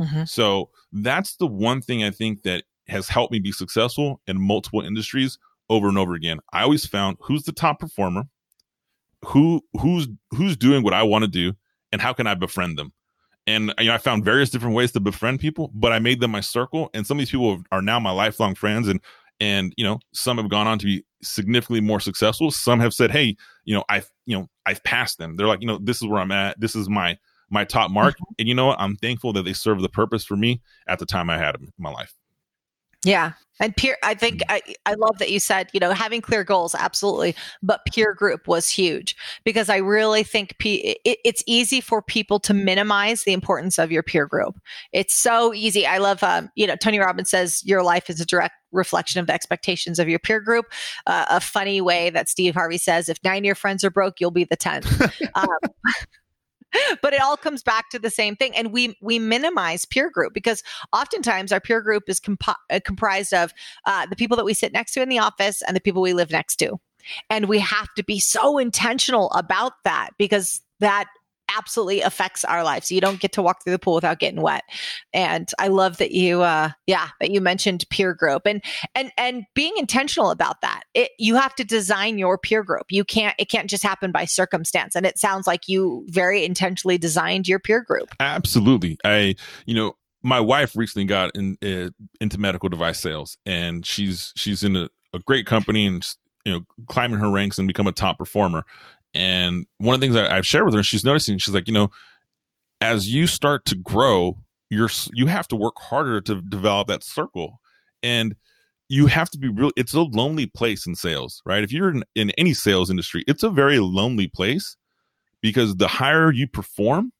Mm-hmm. So that's the one thing I think that has helped me be successful in multiple industries over and over again. I always found who's the top performer, who who's who's doing what I want to do, and how can I befriend them. And you know, I found various different ways to befriend people, but I made them my circle. And some of these people are now my lifelong friends. And and you know, some have gone on to be significantly more successful. Some have said, "Hey, you know, I've you know, I've passed them." They're like, you know, this is where I'm at. This is my my top mark. Mm-hmm. And you know what? I'm thankful that they serve the purpose for me at the time I had them in my life. Yeah. And peer, I think I, I love that you said, you know, having clear goals, absolutely. But peer group was huge because I really think it, it's easy for people to minimize the importance of your peer group. It's so easy. I love, um, you know, Tony Robbins says your life is a direct reflection of the expectations of your peer group. Uh, a funny way that Steve Harvey says, if nine of your friends are broke, you'll be the 10th. um, but it all comes back to the same thing and we we minimize peer group because oftentimes our peer group is comp- uh, comprised of uh, the people that we sit next to in the office and the people we live next to. And we have to be so intentional about that because that absolutely affects our lives. You don't get to walk through the pool without getting wet. And I love that you uh yeah, that you mentioned peer group and and and being intentional about that. It you have to design your peer group. You can't it can't just happen by circumstance. And it sounds like you very intentionally designed your peer group. Absolutely. I you know, my wife recently got in, uh, into medical device sales and she's she's in a, a great company and you know climbing her ranks and become a top performer and one of the things I, I've shared with her, and she's noticing, she's like, you know, as you start to grow, you're you have to work harder to develop that circle, and you have to be real. It's a lonely place in sales, right? If you're in, in any sales industry, it's a very lonely place because the higher you perform,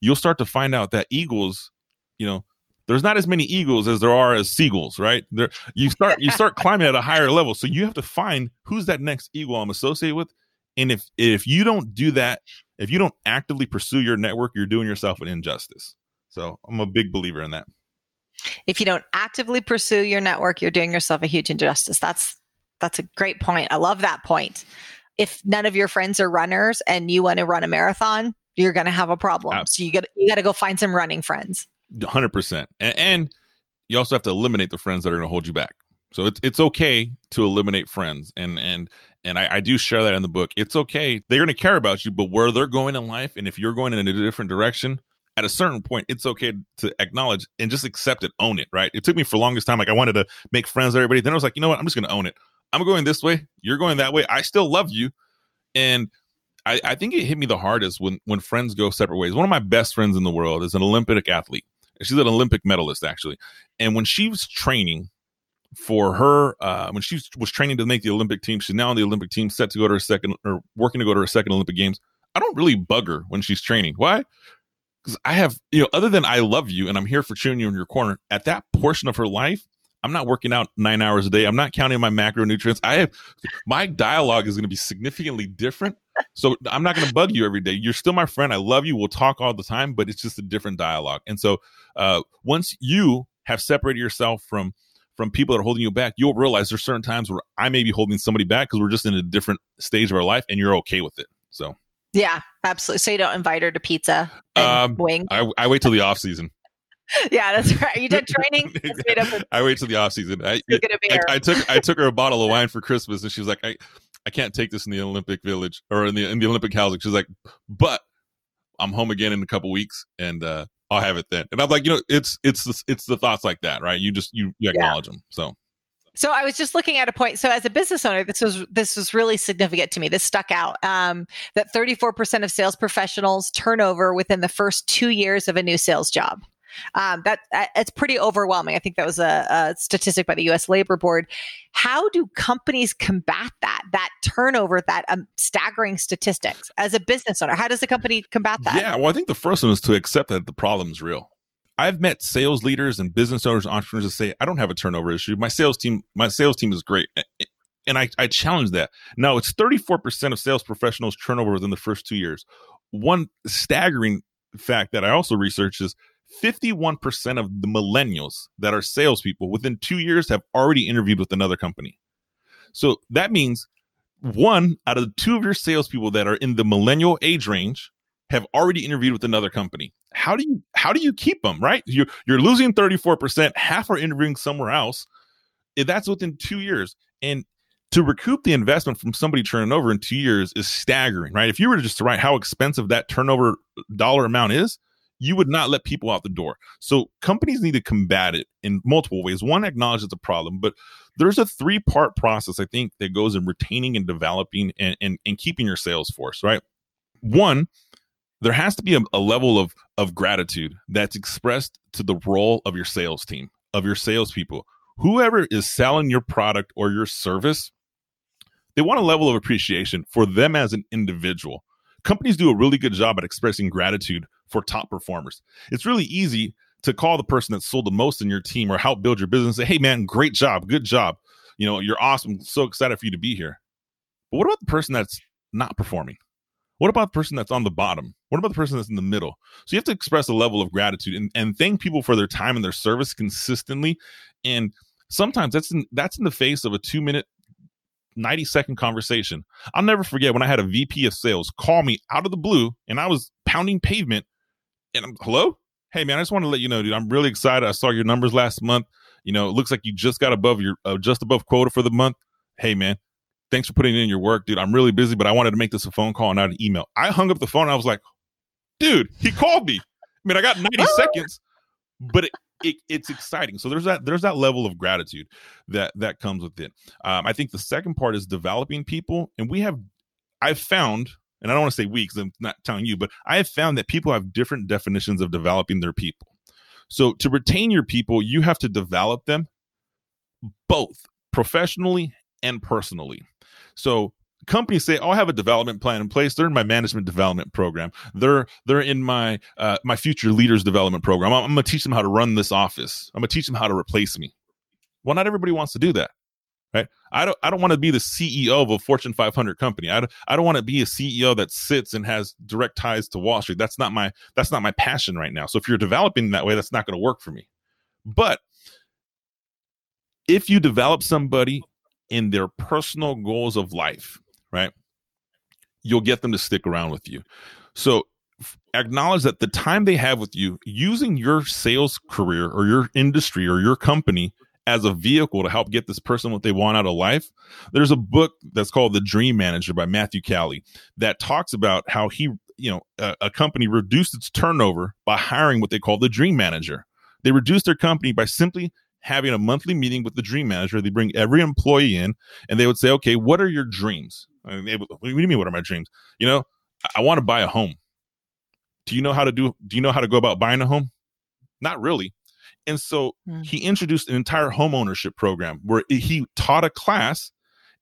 you'll start to find out that eagles, you know, there's not as many eagles as there are as seagulls, right? There, you start you start climbing at a higher level, so you have to find who's that next eagle I'm associated with, and if if you don't do that, if you don't actively pursue your network, you're doing yourself an injustice. So I'm a big believer in that. If you don't actively pursue your network, you're doing yourself a huge injustice. That's that's a great point. I love that point. If none of your friends are runners and you want to run a marathon, you're going to have a problem. Absolutely. So you got you got to go find some running friends. 100%. And, and you also have to eliminate the friends that are going to hold you back. So it's it's okay to eliminate friends and and and I, I, do share that in the book. It's okay. They're going to care about you, but where they're going in life, and if you're going in a different direction, at a certain point, it's okay to acknowledge and just accept it, own it, right? It took me for longest time. Like I wanted to make friends with everybody. Then I was like, you know what? I'm just going to own it. I'm going this way. You're going that way. I still love you. And I, I think it hit me the hardest when, when friends go separate ways. One of my best friends in the world is an Olympic athlete. She's an Olympic medalist, actually. And when she was training, for her uh, when she was training to make the Olympic team. She's now on the Olympic team, set to go to her second or working to go to her second Olympic Games. I don't really bug her when she's training. Why? Because I have, you know, other than I love you and I'm here for cheering you in your corner, at that portion of her life, I'm not working out nine hours a day. I'm not counting my macronutrients. I have my dialogue is going to be significantly different. So I'm not going to bug you every day. You're still my friend. I love you. We'll talk all the time, but it's just a different dialogue. And so uh, once you have separated yourself from from people that are holding you back, you'll realize there's certain times where I may be holding somebody back because we're just in a different stage of our life and you're okay with it. So yeah, absolutely. So you don't invite her to pizza and um, wing. I, I wait till the off season. yeah, that's right. You did training. It's made up of I wait till the off season. I, Look at a I. I took I took her a bottle of wine for Christmas, and she was like, "I I can't take this in the Olympic Village or in the in the Olympic housing." She's like, "But I'm home again in a couple weeks, and uh, I'll have it then." And I'm like, you know, it's it's the, it's the thoughts like that, right? You just you you acknowledge them. So So I was just looking at a point. So as a business owner, this was this was really significant to me. This stuck out. Um, that 34% of sales professionals turn over within the first two years of a new sales job. Um, that that- it's pretty overwhelming. I think that was a, a statistic by the U.S. Labor Board. How do companies combat that that turnover, that um, staggering statistics? As a business owner, how does a company combat that? Yeah, well, I think the first one is to accept that the problem's real. I've met sales leaders and business owners, entrepreneurs that say, "I don't have a turnover issue. My sales team, my sales team is great," and I, I challenge that. No, it's thirty four percent of sales professionals turnover within the first two years. One staggering fact that I also researched is fifty one percent of the millennials that are salespeople within two years have already interviewed with another company. So that means one out of two of your salespeople that are in the millennial age range have already interviewed with another company. How do you how do you keep them right? You're you're losing thirty four percent. Half are interviewing somewhere else. That's within two years, and to recoup the investment from somebody turning over in two years is staggering, right? If you were just to write how expensive that turnover dollar amount is, you would not let people out the door. So companies need to combat it in multiple ways. One, acknowledge it's a problem, but there's a three part process I think that goes in retaining and developing and, and, and keeping your sales force, right? One, there has to be a, a level of of gratitude that's expressed to the role of your sales team, of your salespeople. Whoever is selling your product or your service, they want a level of appreciation for them as an individual. Companies do a really good job at expressing gratitude for top performers. It's really easy to call the person that sold the most in your team or help build your business say, hey man, great job, good job. You know, you're awesome. So excited for you to be here. But what about the person that's not performing? What about the person that's on the bottom? What about the person that's in the middle? So you have to express a level of gratitude and, and thank people for their time and their service consistently. And sometimes that's in that's in the face of a two minute 90 second conversation. I'll never forget when I had a VP of sales call me out of the blue and I was pounding pavement and I'm hello? Hey man, I just want to let you know, dude, I'm really excited. I saw your numbers last month. You know, it looks like you just got above your uh, just above quota for the month. Hey man, thanks for putting in your work, dude. I'm really busy, but I wanted to make this a phone call and not an email. I hung up the phone. I was like, dude, he called me. I mean, I got 90 seconds, but it, it, it's exciting. So there's that there's that level of gratitude that that comes with it. Um, I think the second part is developing people, and we have I've found, and I don't want to say we because I'm not telling you, but I have found that people have different definitions of developing their people. So to retain your people, you have to develop them both professionally and personally. So companies say, "Oh, I have a development plan in place. They're in my management development program. They're they're in my uh, my future leaders development program. I'm, I'm going to teach them how to run this office. I'm going to teach them how to replace me." Well, not everybody wants to do that, right? I don't I don't want to be the CEO of a Fortune 500 company. I don't, I don't want to be a CEO that sits and has direct ties to Wall Street. That's not my that's not my passion right now. So if you're developing that way, that's not going to work for me. But if you develop somebody in their personal goals of life, right? You'll get them to stick around with you. So acknowledge that the time they have with you, using your sales career or your industry or your company as a vehicle to help get this person what they want out of life. There's a book that's called The Dream Manager by Matthew Kelly that talks about how he, you know, a, a company reduced its turnover by hiring what they call the dream manager. They reduced their company by simply having a monthly meeting with the dream manager. They bring every employee in and they would say, okay, what are your dreams? I mean, what do you mean? What are my dreams? You know, I, I want to buy a home. Do you know how to do, do you know how to go about buying a home? Not really. And so Hmm. he introduced an entire home ownership program where he taught a class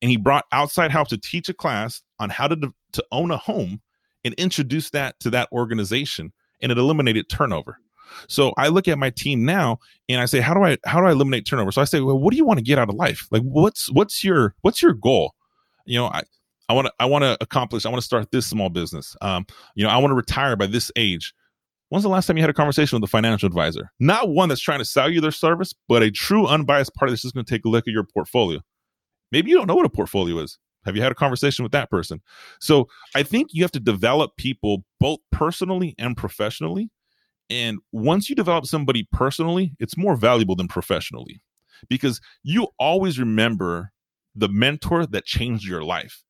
and he brought outside help to teach a class on how to, to own a home and introduce that to that organization and it eliminated turnover. So I look at my team now and I say, how do I how do I eliminate turnover? So I say, well, what do you want to get out of life? Like what's what's your what's your goal? You know, I I want to I want to accomplish. I want to start this small business. Um, you know, I want to retire by this age. When's the last time you had a conversation with a financial advisor? Not one that's trying to sell you their service, but a true unbiased party that's just going to take a look at your portfolio. Maybe you don't know what a portfolio is. Have you had a conversation with that person? So I think you have to develop people both personally and professionally And once you develop somebody personally, it's more valuable than professionally because you always remember the mentor that changed your life.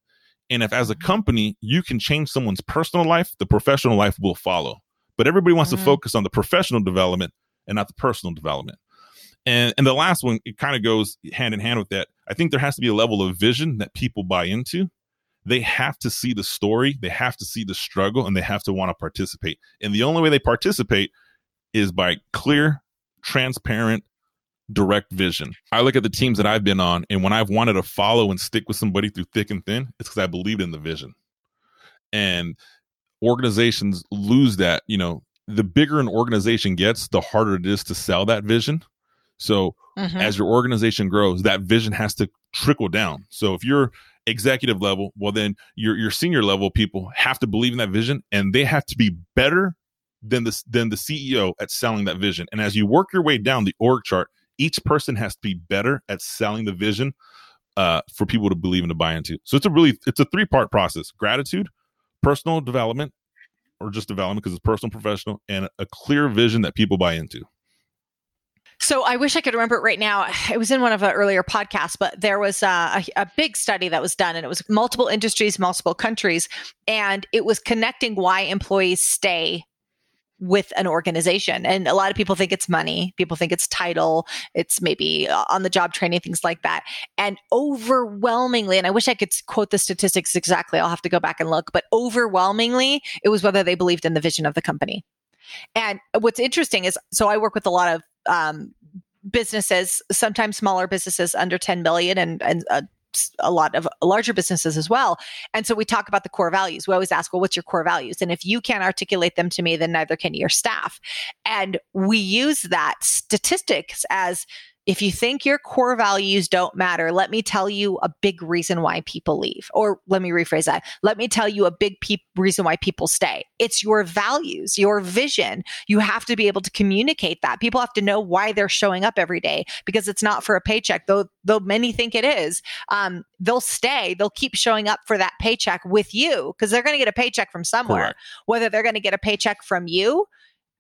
And if as a mm-hmm. company you can change someone's personal life, the professional life will follow. But everybody wants Mhm. to focus on the professional development and not the personal development. And and the last one, it kind of goes hand in hand with that. I think there has to be a level of vision that people buy into. They have to see the story, they have to see the struggle, and they have to want to participate. And the only way they participate is by clear, transparent, direct vision. I look at the teams that I've been on, and when I've wanted to follow and stick with somebody through thick and thin, it's because I believed in the vision. And organizations lose that. You know, the bigger an organization gets, the harder it is to sell that vision. So Mhm. as your organization grows, that vision has to trickle down. So if you're executive level, well then your your senior level people have to believe in that vision and they have to be better than the than the CEO at selling that vision. And as you work your way down the org chart, each person has to be better at selling the vision uh, for people to believe and to buy into. So it's a really it's a three part process: gratitude, personal development, or just development because it's personal, professional, and a clear vision that people buy into. So I wish I could remember it right now. It was in one of the earlier podcasts, but there was a, a, a big study that was done, and it was multiple industries, multiple countries, and it was connecting why employees stay with an organization. And a lot of people think it's money, people think it's title, it's maybe on the job training, things like that. And overwhelmingly, and I wish I could quote the statistics exactly, I'll have to go back and look, but overwhelmingly, it was whether they believed in the vision of the company. And what's interesting is so I work with a lot of um, businesses, sometimes smaller businesses under 10 million and, and uh, a lot of larger businesses as well. And so we talk about the core values. We always ask, well, what's your core values? And if you can't articulate them to me, then neither can your staff. And we use that statistics as if you think your core values don't matter, let me tell you a big reason why people leave. Or let me rephrase that. Let me tell you a big pe- reason why people stay. It's your values, your vision. You have to be able to communicate that. People have to know why they're showing up every day because it's not for a paycheck, though, though many think it is. Um, they'll stay, they'll keep showing up for that paycheck with you because they're going to get a paycheck from somewhere. Correct. Whether they're going to get a paycheck from you,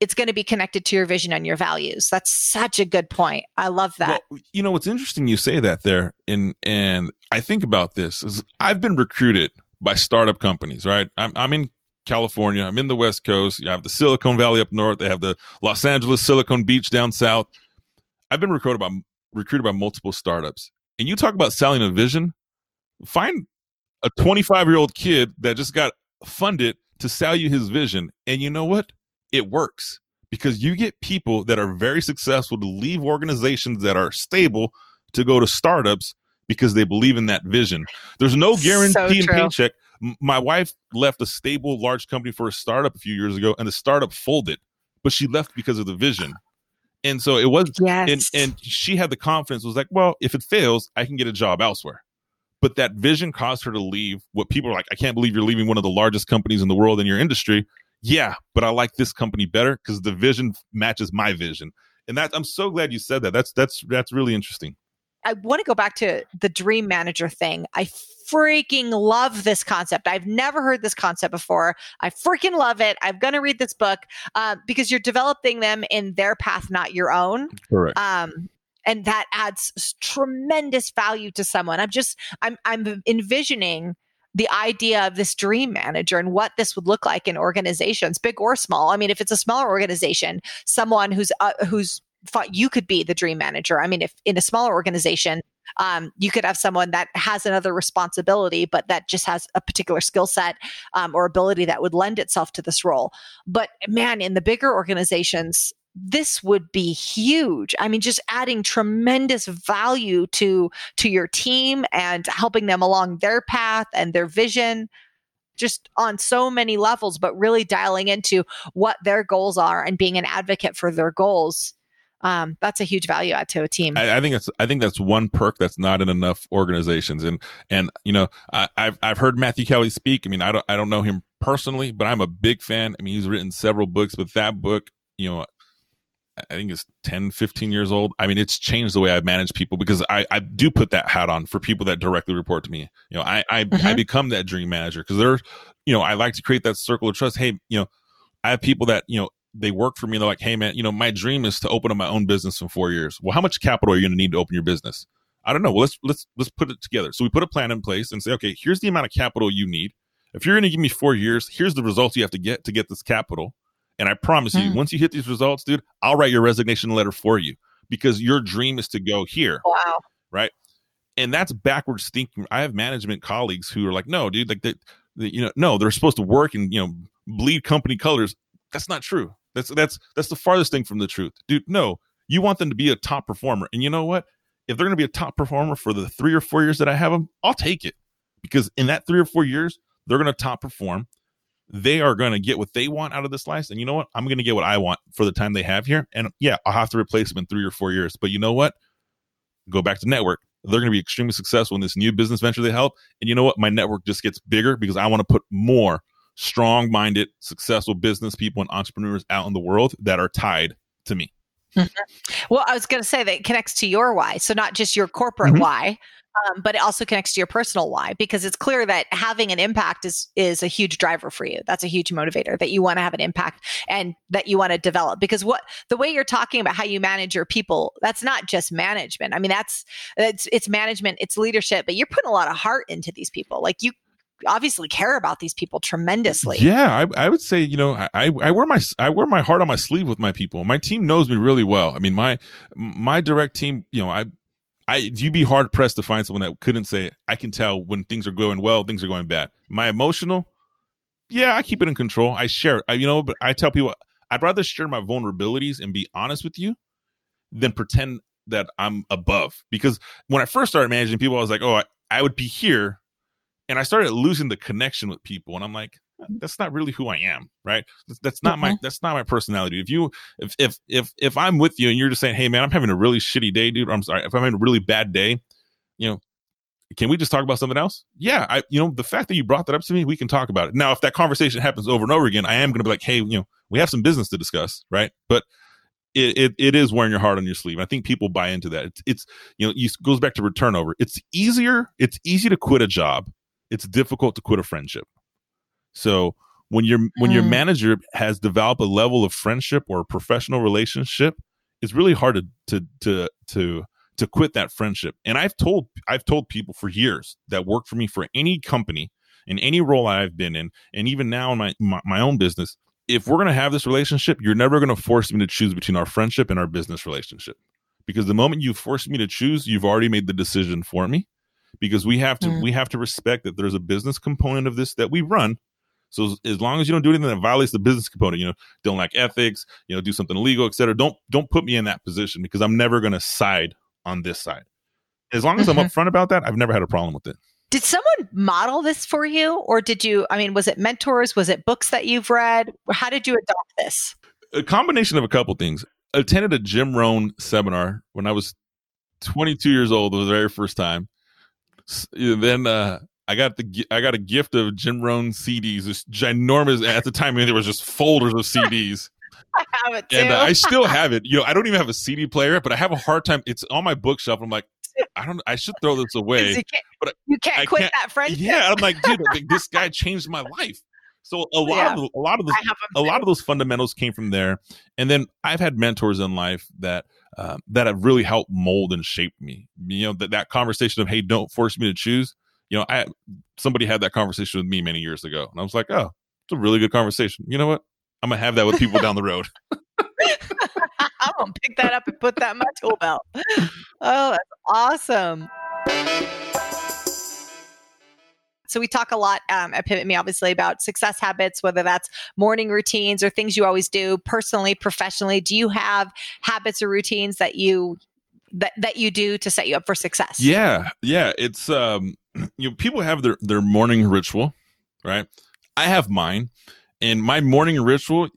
it's going to be connected to your vision and your values. That's such a good point. I love that. Well, you know, what's interesting you say that there, and and I think about this is I've been recruited by startup companies, right? I'm I'm in California, I'm in the West Coast. You have the Silicon Valley up north, they have the Los Angeles Silicon Beach down south. I've been recruited by recruited by multiple startups, and you talk about selling a vision. Find a 25 year old kid that just got funded to sell you his vision, and you know what? It works because you get people that are very successful to leave organizations that are stable to go to startups because they believe in that vision. There's no So guarantee in paycheck. My wife left a stable, large company for a startup a few years ago, and the startup folded, but she left because of the vision. And so it was, Yes. and and she had the confidence. Was like, well, if it fails, I can get a job elsewhere. But that vision caused her to leave. What people are like, I can't believe you're leaving one of the largest companies in the world in your industry. Yeah, but I like this company better because the vision matches my vision. And that I'm so glad you said that. That's that's that's really interesting. I want to go back to the dream manager thing. I freaking love this concept. I've never heard this concept before. I freaking love it. I'm going to read this book uh, because you're developing them in their path, not your own. Correct. Um, and that adds tremendous value to someone. I'm just, I'm, I'm envisioning the idea of this dream manager and what this would look like in organizations, big or small. I mean, if it's a smaller organization, someone who's uh, who's thought you could be the dream manager. I mean, if in a smaller organization, um, you could have someone that has another responsibility, but that just has a particular skill set um, or ability that would lend itself to this role. But man, in the bigger organizations, this would be huge. I mean, just adding tremendous value to to your team and helping them along their path and their vision just on so many levels, but really dialing into what their goals are and being an advocate for their goals. Um, that's a huge value add to a team. I, I think that's I think that's one perk that's not in enough organizations. And and you know I, I've I've heard Matthew Kelly speak. I mean I don't I don't know him personally, but I'm a big fan. I mean he's written several books, but that book, you know, I think it's 10, 15 years old. I mean, it's changed the way I manage people because I, I do put that hat on for people that directly report to me. You know, I, I, I Mhm. become that dream manager because they're, you know, I like to create that circle of trust. Hey, you know, I have people that, you know, they work for me. They're like, hey man, you know, my dream is to open up my own business in four years. Well, how much capital are you going to need to open your business? I don't know. Well, let's let's let's put it together. So we put a plan in place and say, okay, here's the amount of capital you need. If you're going to give me four years, here's the results you have to get to get this capital. And I promise you, Mm. once you hit these results, dude, I'll write your resignation letter for you because your dream is to go here Wow. Right. And that's backwards thinking. I have management colleagues who are like, no, dude, like that, you know, no, they're supposed to work and you know bleed company colors. That's not true. That's that's that's the farthest thing from the truth, dude. No, you want them to be a top performer, and you know what? If they're going to be a top performer for the three or four years that I have them, I'll take it because in that three or four years, they're going to top perform. They are going to get what they want out of this life, and you know what? I'm going to get what I want for the time they have here. And yeah, I'll have to replace them in three or four years. But you know what? Go back to network they're going to be extremely successful in this new business venture they help. And you know what? My network just gets bigger because I want to put more strong minded, successful business people and entrepreneurs out in the world that are tied to me. Well, I was going to say that it connects to your why. So not just your corporate Mhm. why, um, but it also connects to your personal why because it's clear that having an impact is is a huge driver for you. That's a huge motivator that you want to have an impact and that you want to develop. Because what the way you're talking about how you manage your people, that's not just management. I mean, that's it's it's management, it's leadership, but you're putting a lot of heart into these people. Like you obviously care about these people tremendously. Yeah, I, I would say you know I, I wear my I wear my heart on my sleeve with my people. My team knows me really well. I mean my my direct team. You know I I you'd be hard pressed to find someone that couldn't say I can tell when things are going well, things are going bad. My emotional, yeah, I keep it in control. I share it. I, you know, but I tell people I'd rather share my vulnerabilities and be honest with you than pretend that I'm above. Because when I first started managing people, I was like, oh, I, I would be here and I started losing the connection with people, and I'm like, that's not really who I am, right? That's, that's not my that's not my personality. If you if if if if I'm with you and you're just saying, hey man, I'm having a really shitty day, dude. Or I'm sorry, if I'm having a really bad day, you know. Can we just talk about something else? Yeah, I, you know, the fact that you brought that up to me, we can talk about it. Now, if that conversation happens over and over again, I am going to be like, hey, you know, we have some business to discuss, right? But it, it, it is wearing your heart on your sleeve. I think people buy into that. It's, it's you know, it goes back to return over. It's easier. It's easy to quit a job. It's difficult to quit a friendship. So when your when your Mm. manager has developed a level of friendship or a professional relationship, it's really hard to to to to to quit that friendship. And I've told I've told people for years that work for me for any company in any role I've been in, and even now in my my, my own business, if we're gonna have this relationship, you're never gonna force me to choose between our friendship and our business relationship. Because the moment you force me to choose, you've already made the decision for me. Because we have to Mm. we have to respect that there's a business component of this that we run. So as, as long as you don't do anything that violates the business component, you know, don't like ethics, you know, do something illegal, et cetera. Don't don't put me in that position because I'm never gonna side on this side. As long as I'm Mhm. upfront about that, I've never had a problem with it. Did someone model this for you or did you I mean was it mentors, was it books that you've read? How did you adopt this? a combination of a couple things. I attended a Jim Rohn seminar when I was 22 years old, the very first time. Then uh, I got the I got a gift of Jim Rohn CDs, this ginormous. At the time, I mean, there was just folders of CDs, I have it too. and uh, I still have it. You know, I don't even have a CD player, but I have a hard time. It's on my bookshelf. I'm like, I don't. I should throw this away. you can't, but you can't I quit can't- that friendship. Yeah, I'm like, dude, like, this guy changed my life. So a lot Yeah. of a lot of I have a lot of those fundamentals came from there and then i've had mentors in life that uh, that have really helped mold and shape me you know that, that conversation of hey don't force me to choose you know i somebody had that conversation with me many years ago and i was like oh it's a really good conversation you know what i'm gonna have that with people down the road I'm gonna pick that up and put that in my tool belt. Oh, that's awesome. So we talk a lot um, at Pivot Me, obviously, about success habits, whether that's morning routines or things you always do personally, professionally. Do you have habits or routines that you that that you do to set you up for success? yeah yeah. It's um you know people have their their morning ritual right? I have mine and my morning ritual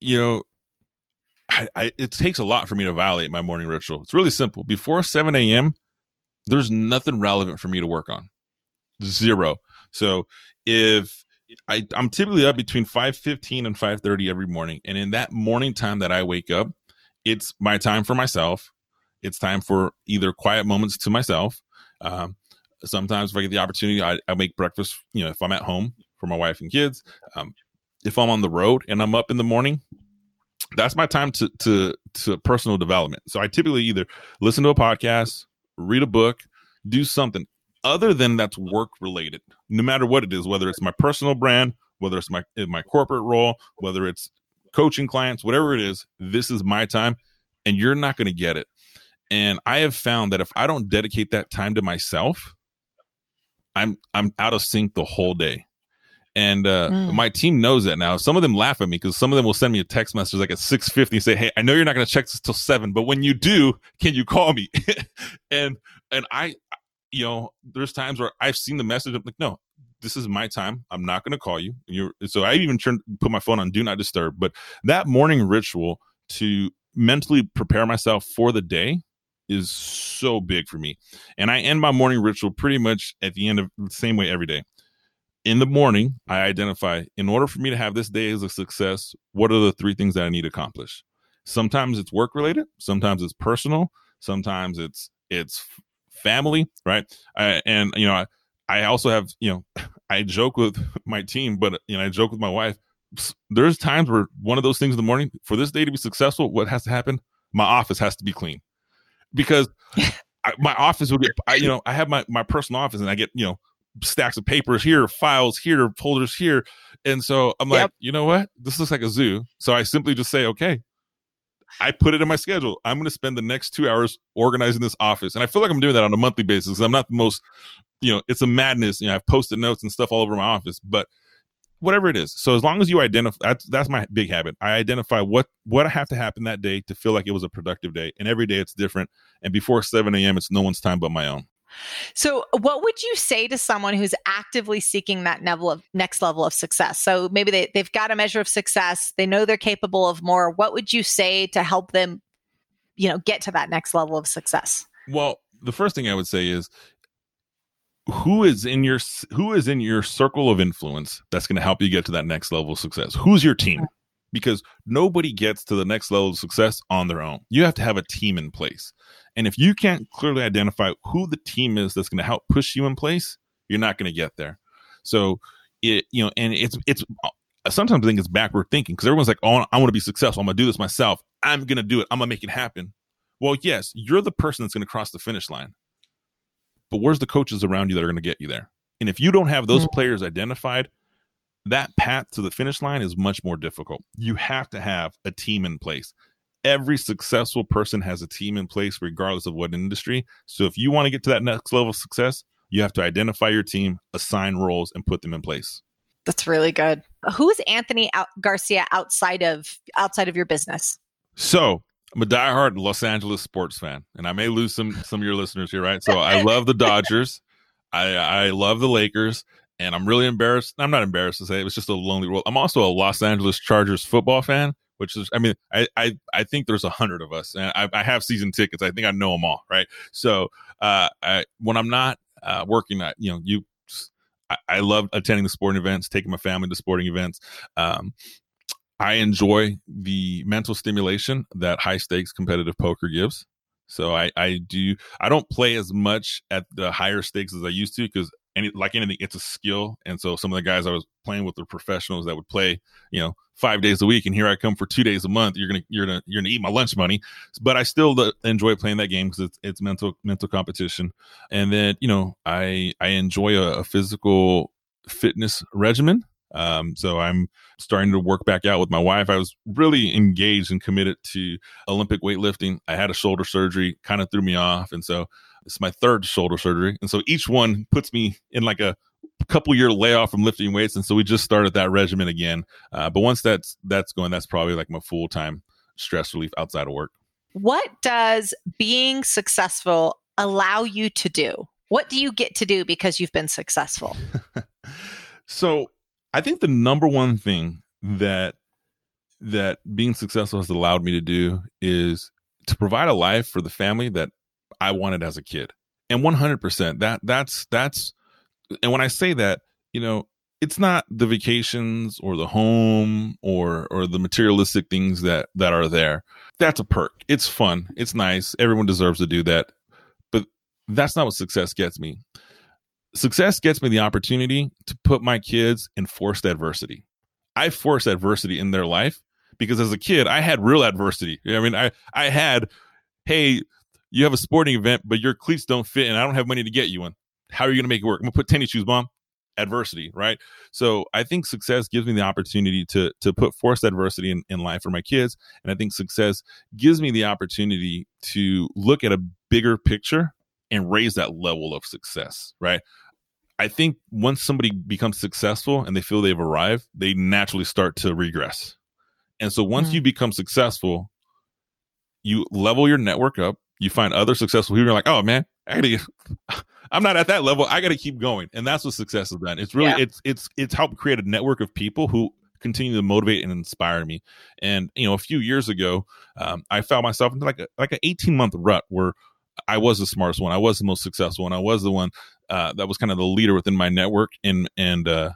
you know I, I it takes a lot for me to violate my morning ritual. It's really simple. Before 7 a.m there's nothing relevant for me to work on. Zero so if I, i'm typically up between 5.15 and 5.30 every morning and in that morning time that i wake up it's my time for myself. It's time for either quiet moments to myself. Um, sometimes if i get the opportunity I, I make breakfast you know if i'm at home for my wife and kids. Um, if i'm on the road and i'm up in the morning that's my time to to to personal development. So I typically either listen to a podcast, read a book, do something other than that's work related. No matter what it is, whether it's my personal brand, whether it's my my corporate role, whether it's coaching clients, whatever it is, this is my time and you're not going to get it. And I have found that if I don't dedicate that time to myself, I'm I'm out of sync the whole day. And uh, mm. my team knows that now. Some of them laugh at me because some of them will send me a text message like at six fifty, and say, "Hey, I know you're not going to check this till seven, but when you do, can you call me?" and and I, you know, there's times where I've seen the message. I'm like, "No, this is my time. I'm not going to call you." You're, so I even turned put my phone on do not disturb. But that morning ritual to mentally prepare myself for the day is so big for me. And I end my morning ritual pretty much at the end of the same way every day in the morning, I identify in order for me to have this day as a success, what are the three things that I need to accomplish? Sometimes it's work related, sometimes it's personal, sometimes it's it's family, right? I, and you know, I, I also have, you know, I joke with my team, but you know, I joke with my wife. There's times where one of those things in the morning, for this day to be successful, what has to happen? My office has to be clean because I, my office will get, I, you know, I have my my personal office and I get, you know, stacks of papers here, files here, folders here. And so I'm like, yep. you know what? This looks like a zoo. So I simply just say, okay, I put it in my schedule. I'm going to spend the next two hours organizing this office. And I feel like I'm doing that on a monthly basis. I'm not the most, you know, it's a madness. You know, I've posted notes and stuff all over my office, but whatever it is. So as long as you identify, that's, that's my big habit. I identify what, what I have to happen that day to feel like it was a productive day. And every day it's different. And before 7 a.m., it's no one's time but my own. So, what would you say to someone who's actively seeking that level of next level of success? So, maybe they, they've got a measure of success, they know they're capable of more. What would you say to help them, you know, get to that next level of success? Well, the first thing I would say is who is in your who is in your circle of influence that's going to help you get to that next level of success who's your team because nobody gets to the next level of success on their own you have to have a team in place and if you can't clearly identify who the team is that's going to help push you in place, you're not going to get there. So it, you know, and it's, it's, sometimes I think it's backward thinking because everyone's like, oh, I want to be successful. I'm going to do this myself. I'm going to do it. I'm going to make it happen. Well, yes, you're the person that's going to cross the finish line. But where's the coaches around you that are going to get you there? And if you don't have those mm-hmm. players identified, that path to the finish line is much more difficult. You have to have a team in place. Every successful person has a team in place regardless of what industry. So if you want to get to that next level of success you have to identify your team assign roles and put them in place. That's really good. Who's anthony garcia outside of outside of your business? So i'm a diehard los angeles sports fan and i may lose some some of your listeners here right? So i love the dodgers. I i love the lakers and i'm really embarrassed i'm not embarrassed to say it was just a lonely world i'm also a los angeles chargers football fan which is, I mean, I, I, I think there's a hundred of us and I, I have season tickets. I think I know them all. Right. So, uh, I, when I'm not, uh, working at, you know, you, I, I love attending the sporting events, taking my family to sporting events. Um, I enjoy the mental stimulation that high stakes competitive poker gives. So I, I do, I don't play as much at the higher stakes as I used to because any, like anything, it's a skill. And so some of the guys I was playing with were professionals that would play, you know, five days a week, and here I come for two days a month. You're gonna you're gonna you're gonna eat my lunch money, but I still enjoy playing that game because it's it's mental mental competition. And then you know I I enjoy a, a physical fitness regimen. Um, so I'm starting to work back out with my wife. I was really engaged and committed to Olympic weightlifting. I had a shoulder surgery, kind of threw me off, and so it's my third shoulder surgery. And so each one puts me in like a couple year layoff from lifting weights, and so we just started that regimen again. Uh, but once that's that's going, that's probably like my full time stress relief outside of work. What does being successful allow you to do? What do you get to do because you've been successful? so I think the number one thing that that being successful has allowed me to do is to provide a life for the family that I wanted as a kid. And 100% that that's that's and when I say that, you know, it's not the vacations or the home or or the materialistic things that that are there. That's a perk. It's fun. It's nice. Everyone deserves to do that. But that's not what success gets me. Success gets me the opportunity to put my kids in forced adversity. I force adversity in their life because as a kid, I had real adversity. I mean, I I had, hey, you have a sporting event, but your cleats don't fit, and I don't have money to get you one. How are you going to make it work? I'm gonna put tennis shoes, mom. Adversity, right? So I think success gives me the opportunity to to put forced adversity in, in life for my kids, and I think success gives me the opportunity to look at a bigger picture and raise that level of success, right? I think once somebody becomes successful and they feel they've arrived, they naturally start to regress. And so once Mm. you become successful, you level your network up. You find other successful people. You're like, oh man, I gotta, I'm not at that level. I got to keep going. And that's what success has done. It's really, Yeah. it's, it's, it's helped create a network of people who continue to motivate and inspire me. And, you know, a few years ago, um, I found myself in like a, like an 18 month rut where I was the smartest one. I was the most successful one. I was the one, uh, that was kind of the leader within my network. And, and, uh,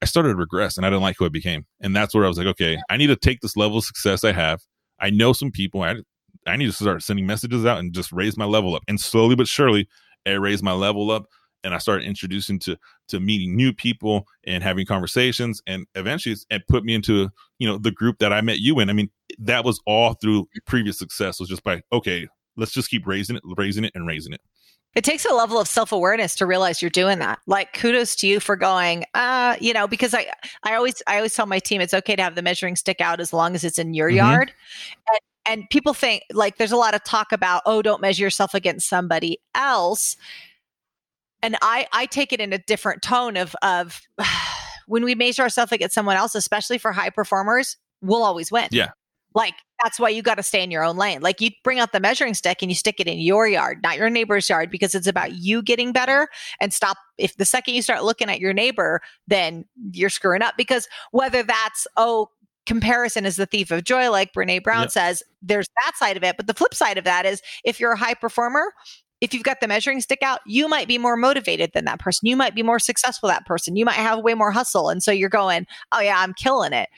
I started to regress and I didn't like who I became. And that's where I was like, okay, I need to take this level of success I have. I know some people. I, I need to start sending messages out and just raise my level up. And slowly but surely, I raised my level up and I started introducing to to meeting new people and having conversations. And eventually, it put me into you know the group that I met you in. I mean, that was all through previous success. Was just by okay, let's just keep raising it, raising it, and raising it. It takes a level of self awareness to realize you're doing that. Like kudos to you for going, uh, you know, because I, I always, I always tell my team it's okay to have the measuring stick out as long as it's in your Mhm. yard. And, and people think like there's a lot of talk about, oh, don't measure yourself against somebody else. And I, I take it in a different tone of, of when we measure ourselves against someone else, especially for high performers, we'll always win. Yeah. Like that's why you got to stay in your own lane. Like you bring out the measuring stick and you stick it in your yard, not your neighbor's yard, because it's about you getting better and stop. If the second you start looking at your neighbor, then you're screwing up because whether that's, oh, comparison is the thief of joy, like Brene Brown Yep. says, there's that side of it. But the flip side of that is if you're a high performer, if you've got the measuring stick out, you might be more motivated than that person. You might be more successful than that person. You might have way more hustle. And so you're going, oh, yeah, I'm killing it.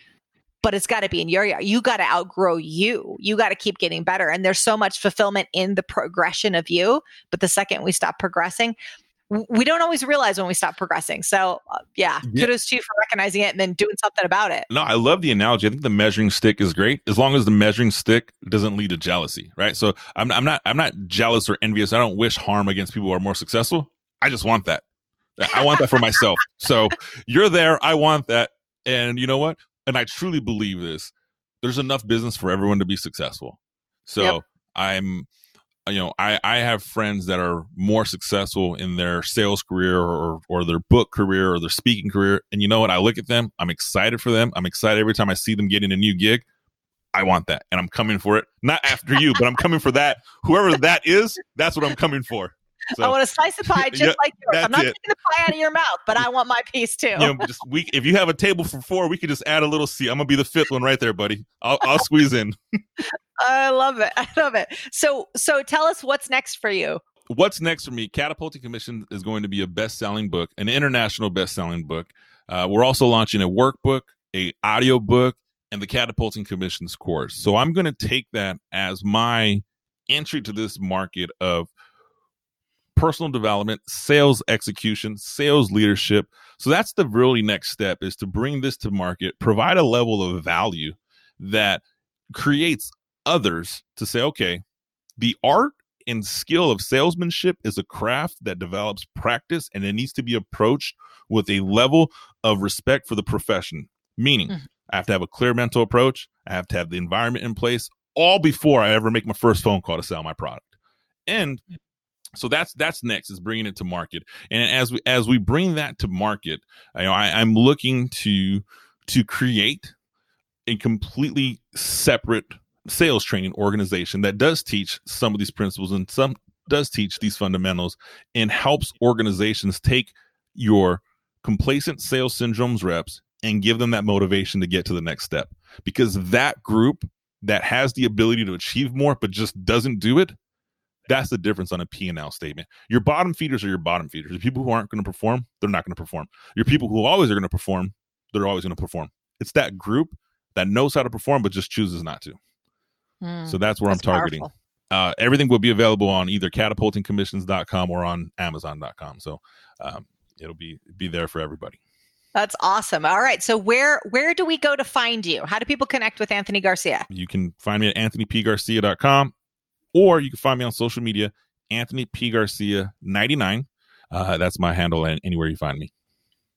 But it's got to be in your yard. You got to outgrow you. You got to keep getting better. And there's so much fulfillment in the progression of you. But the second we stop progressing, we don't always realize when we stop progressing. So, uh, yeah, Yeah. kudos to you for recognizing it and then doing something about it. No, I love the analogy. I think the measuring stick is great as long as the measuring stick doesn't lead to jealousy, right? So I'm, I'm not I'm not jealous or envious. I don't wish harm against people who are more successful. I just want that. I want that for myself. So you're there. I want that. And you know what? And I truly believe this. There's enough business for everyone to be successful. So Yep. I'm, you know, I, I have friends that are more successful in their sales career or, or their book career or their speaking career. And you know what? I look at them. I'm excited for them. I'm excited every time I see them getting a new gig. I want that. And I'm coming for it. Not after you, but I'm coming for that. Whoever that is, that's what I'm coming for. So, I want a slice of pie just Yeah, like yours. I'm not it. taking the pie out of your mouth, but I want my piece too. you know, just we if you have a table for four, we could just add a little seat. I'm gonna be the fifth one right there, buddy. I'll I'll squeeze in. I love it. I love it. So, so tell us what's next for you. What's next for me? Catapulting Commission is going to be a best-selling book, an international best-selling book. Uh, we're also launching a workbook, a audio book, and the Catapulting Commission's course. So I'm going to take that as my entry to this market of personal development, sales execution, sales leadership. So that's the really next step is to bring this to market, provide a level of value that creates others to say, okay, the art and skill of salesmanship is a craft that develops practice and it needs to be approached with a level of respect for the profession. Meaning, Mhm. I have to have a clear mental approach, I have to have the environment in place all before I ever make my first phone call to sell my product. And so that's that's next is bringing it to market. And as we as we bring that to market I, i'm looking to to create a completely separate sales training organization that does teach some of these principles and some does teach these fundamentals and helps organizations take your complacent sales syndromes reps and give them that motivation to get to the next step. Because that group that has the ability to achieve more but just doesn't do it that's the difference on a P&L statement. Your bottom feeders are your bottom feeders. The people who aren't going to perform, they're not going to perform. Your people who always are going to perform, they're always going to perform. It's that group that knows how to perform but just chooses not to. So that's where That's I'm targeting. Uh, everything will be available on either catapultingcommissions.com or on amazon.com. So um, it'll be be there for everybody. That's awesome. All right. So where where do we go to find you? How do people connect with Anthony Garcia? You can find me at anthonypgarcia.com or you can find me on social media, Anthony P. Garcia 99. Uh, that's my handle and anywhere you find me.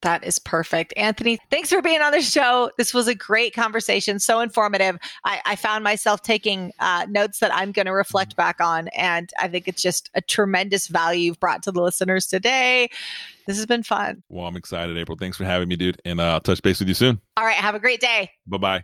That is perfect. Anthony, thanks for being on the show. This was a great conversation, so informative. I, I found myself taking uh, notes that I'm going to reflect back on, and I think it's just a tremendous value you've brought to the listeners today. This has been fun. Well, I'm excited, April. Thanks for having me, dude. And uh, I'll touch base with you soon. All right. Have a great day. Bye bye.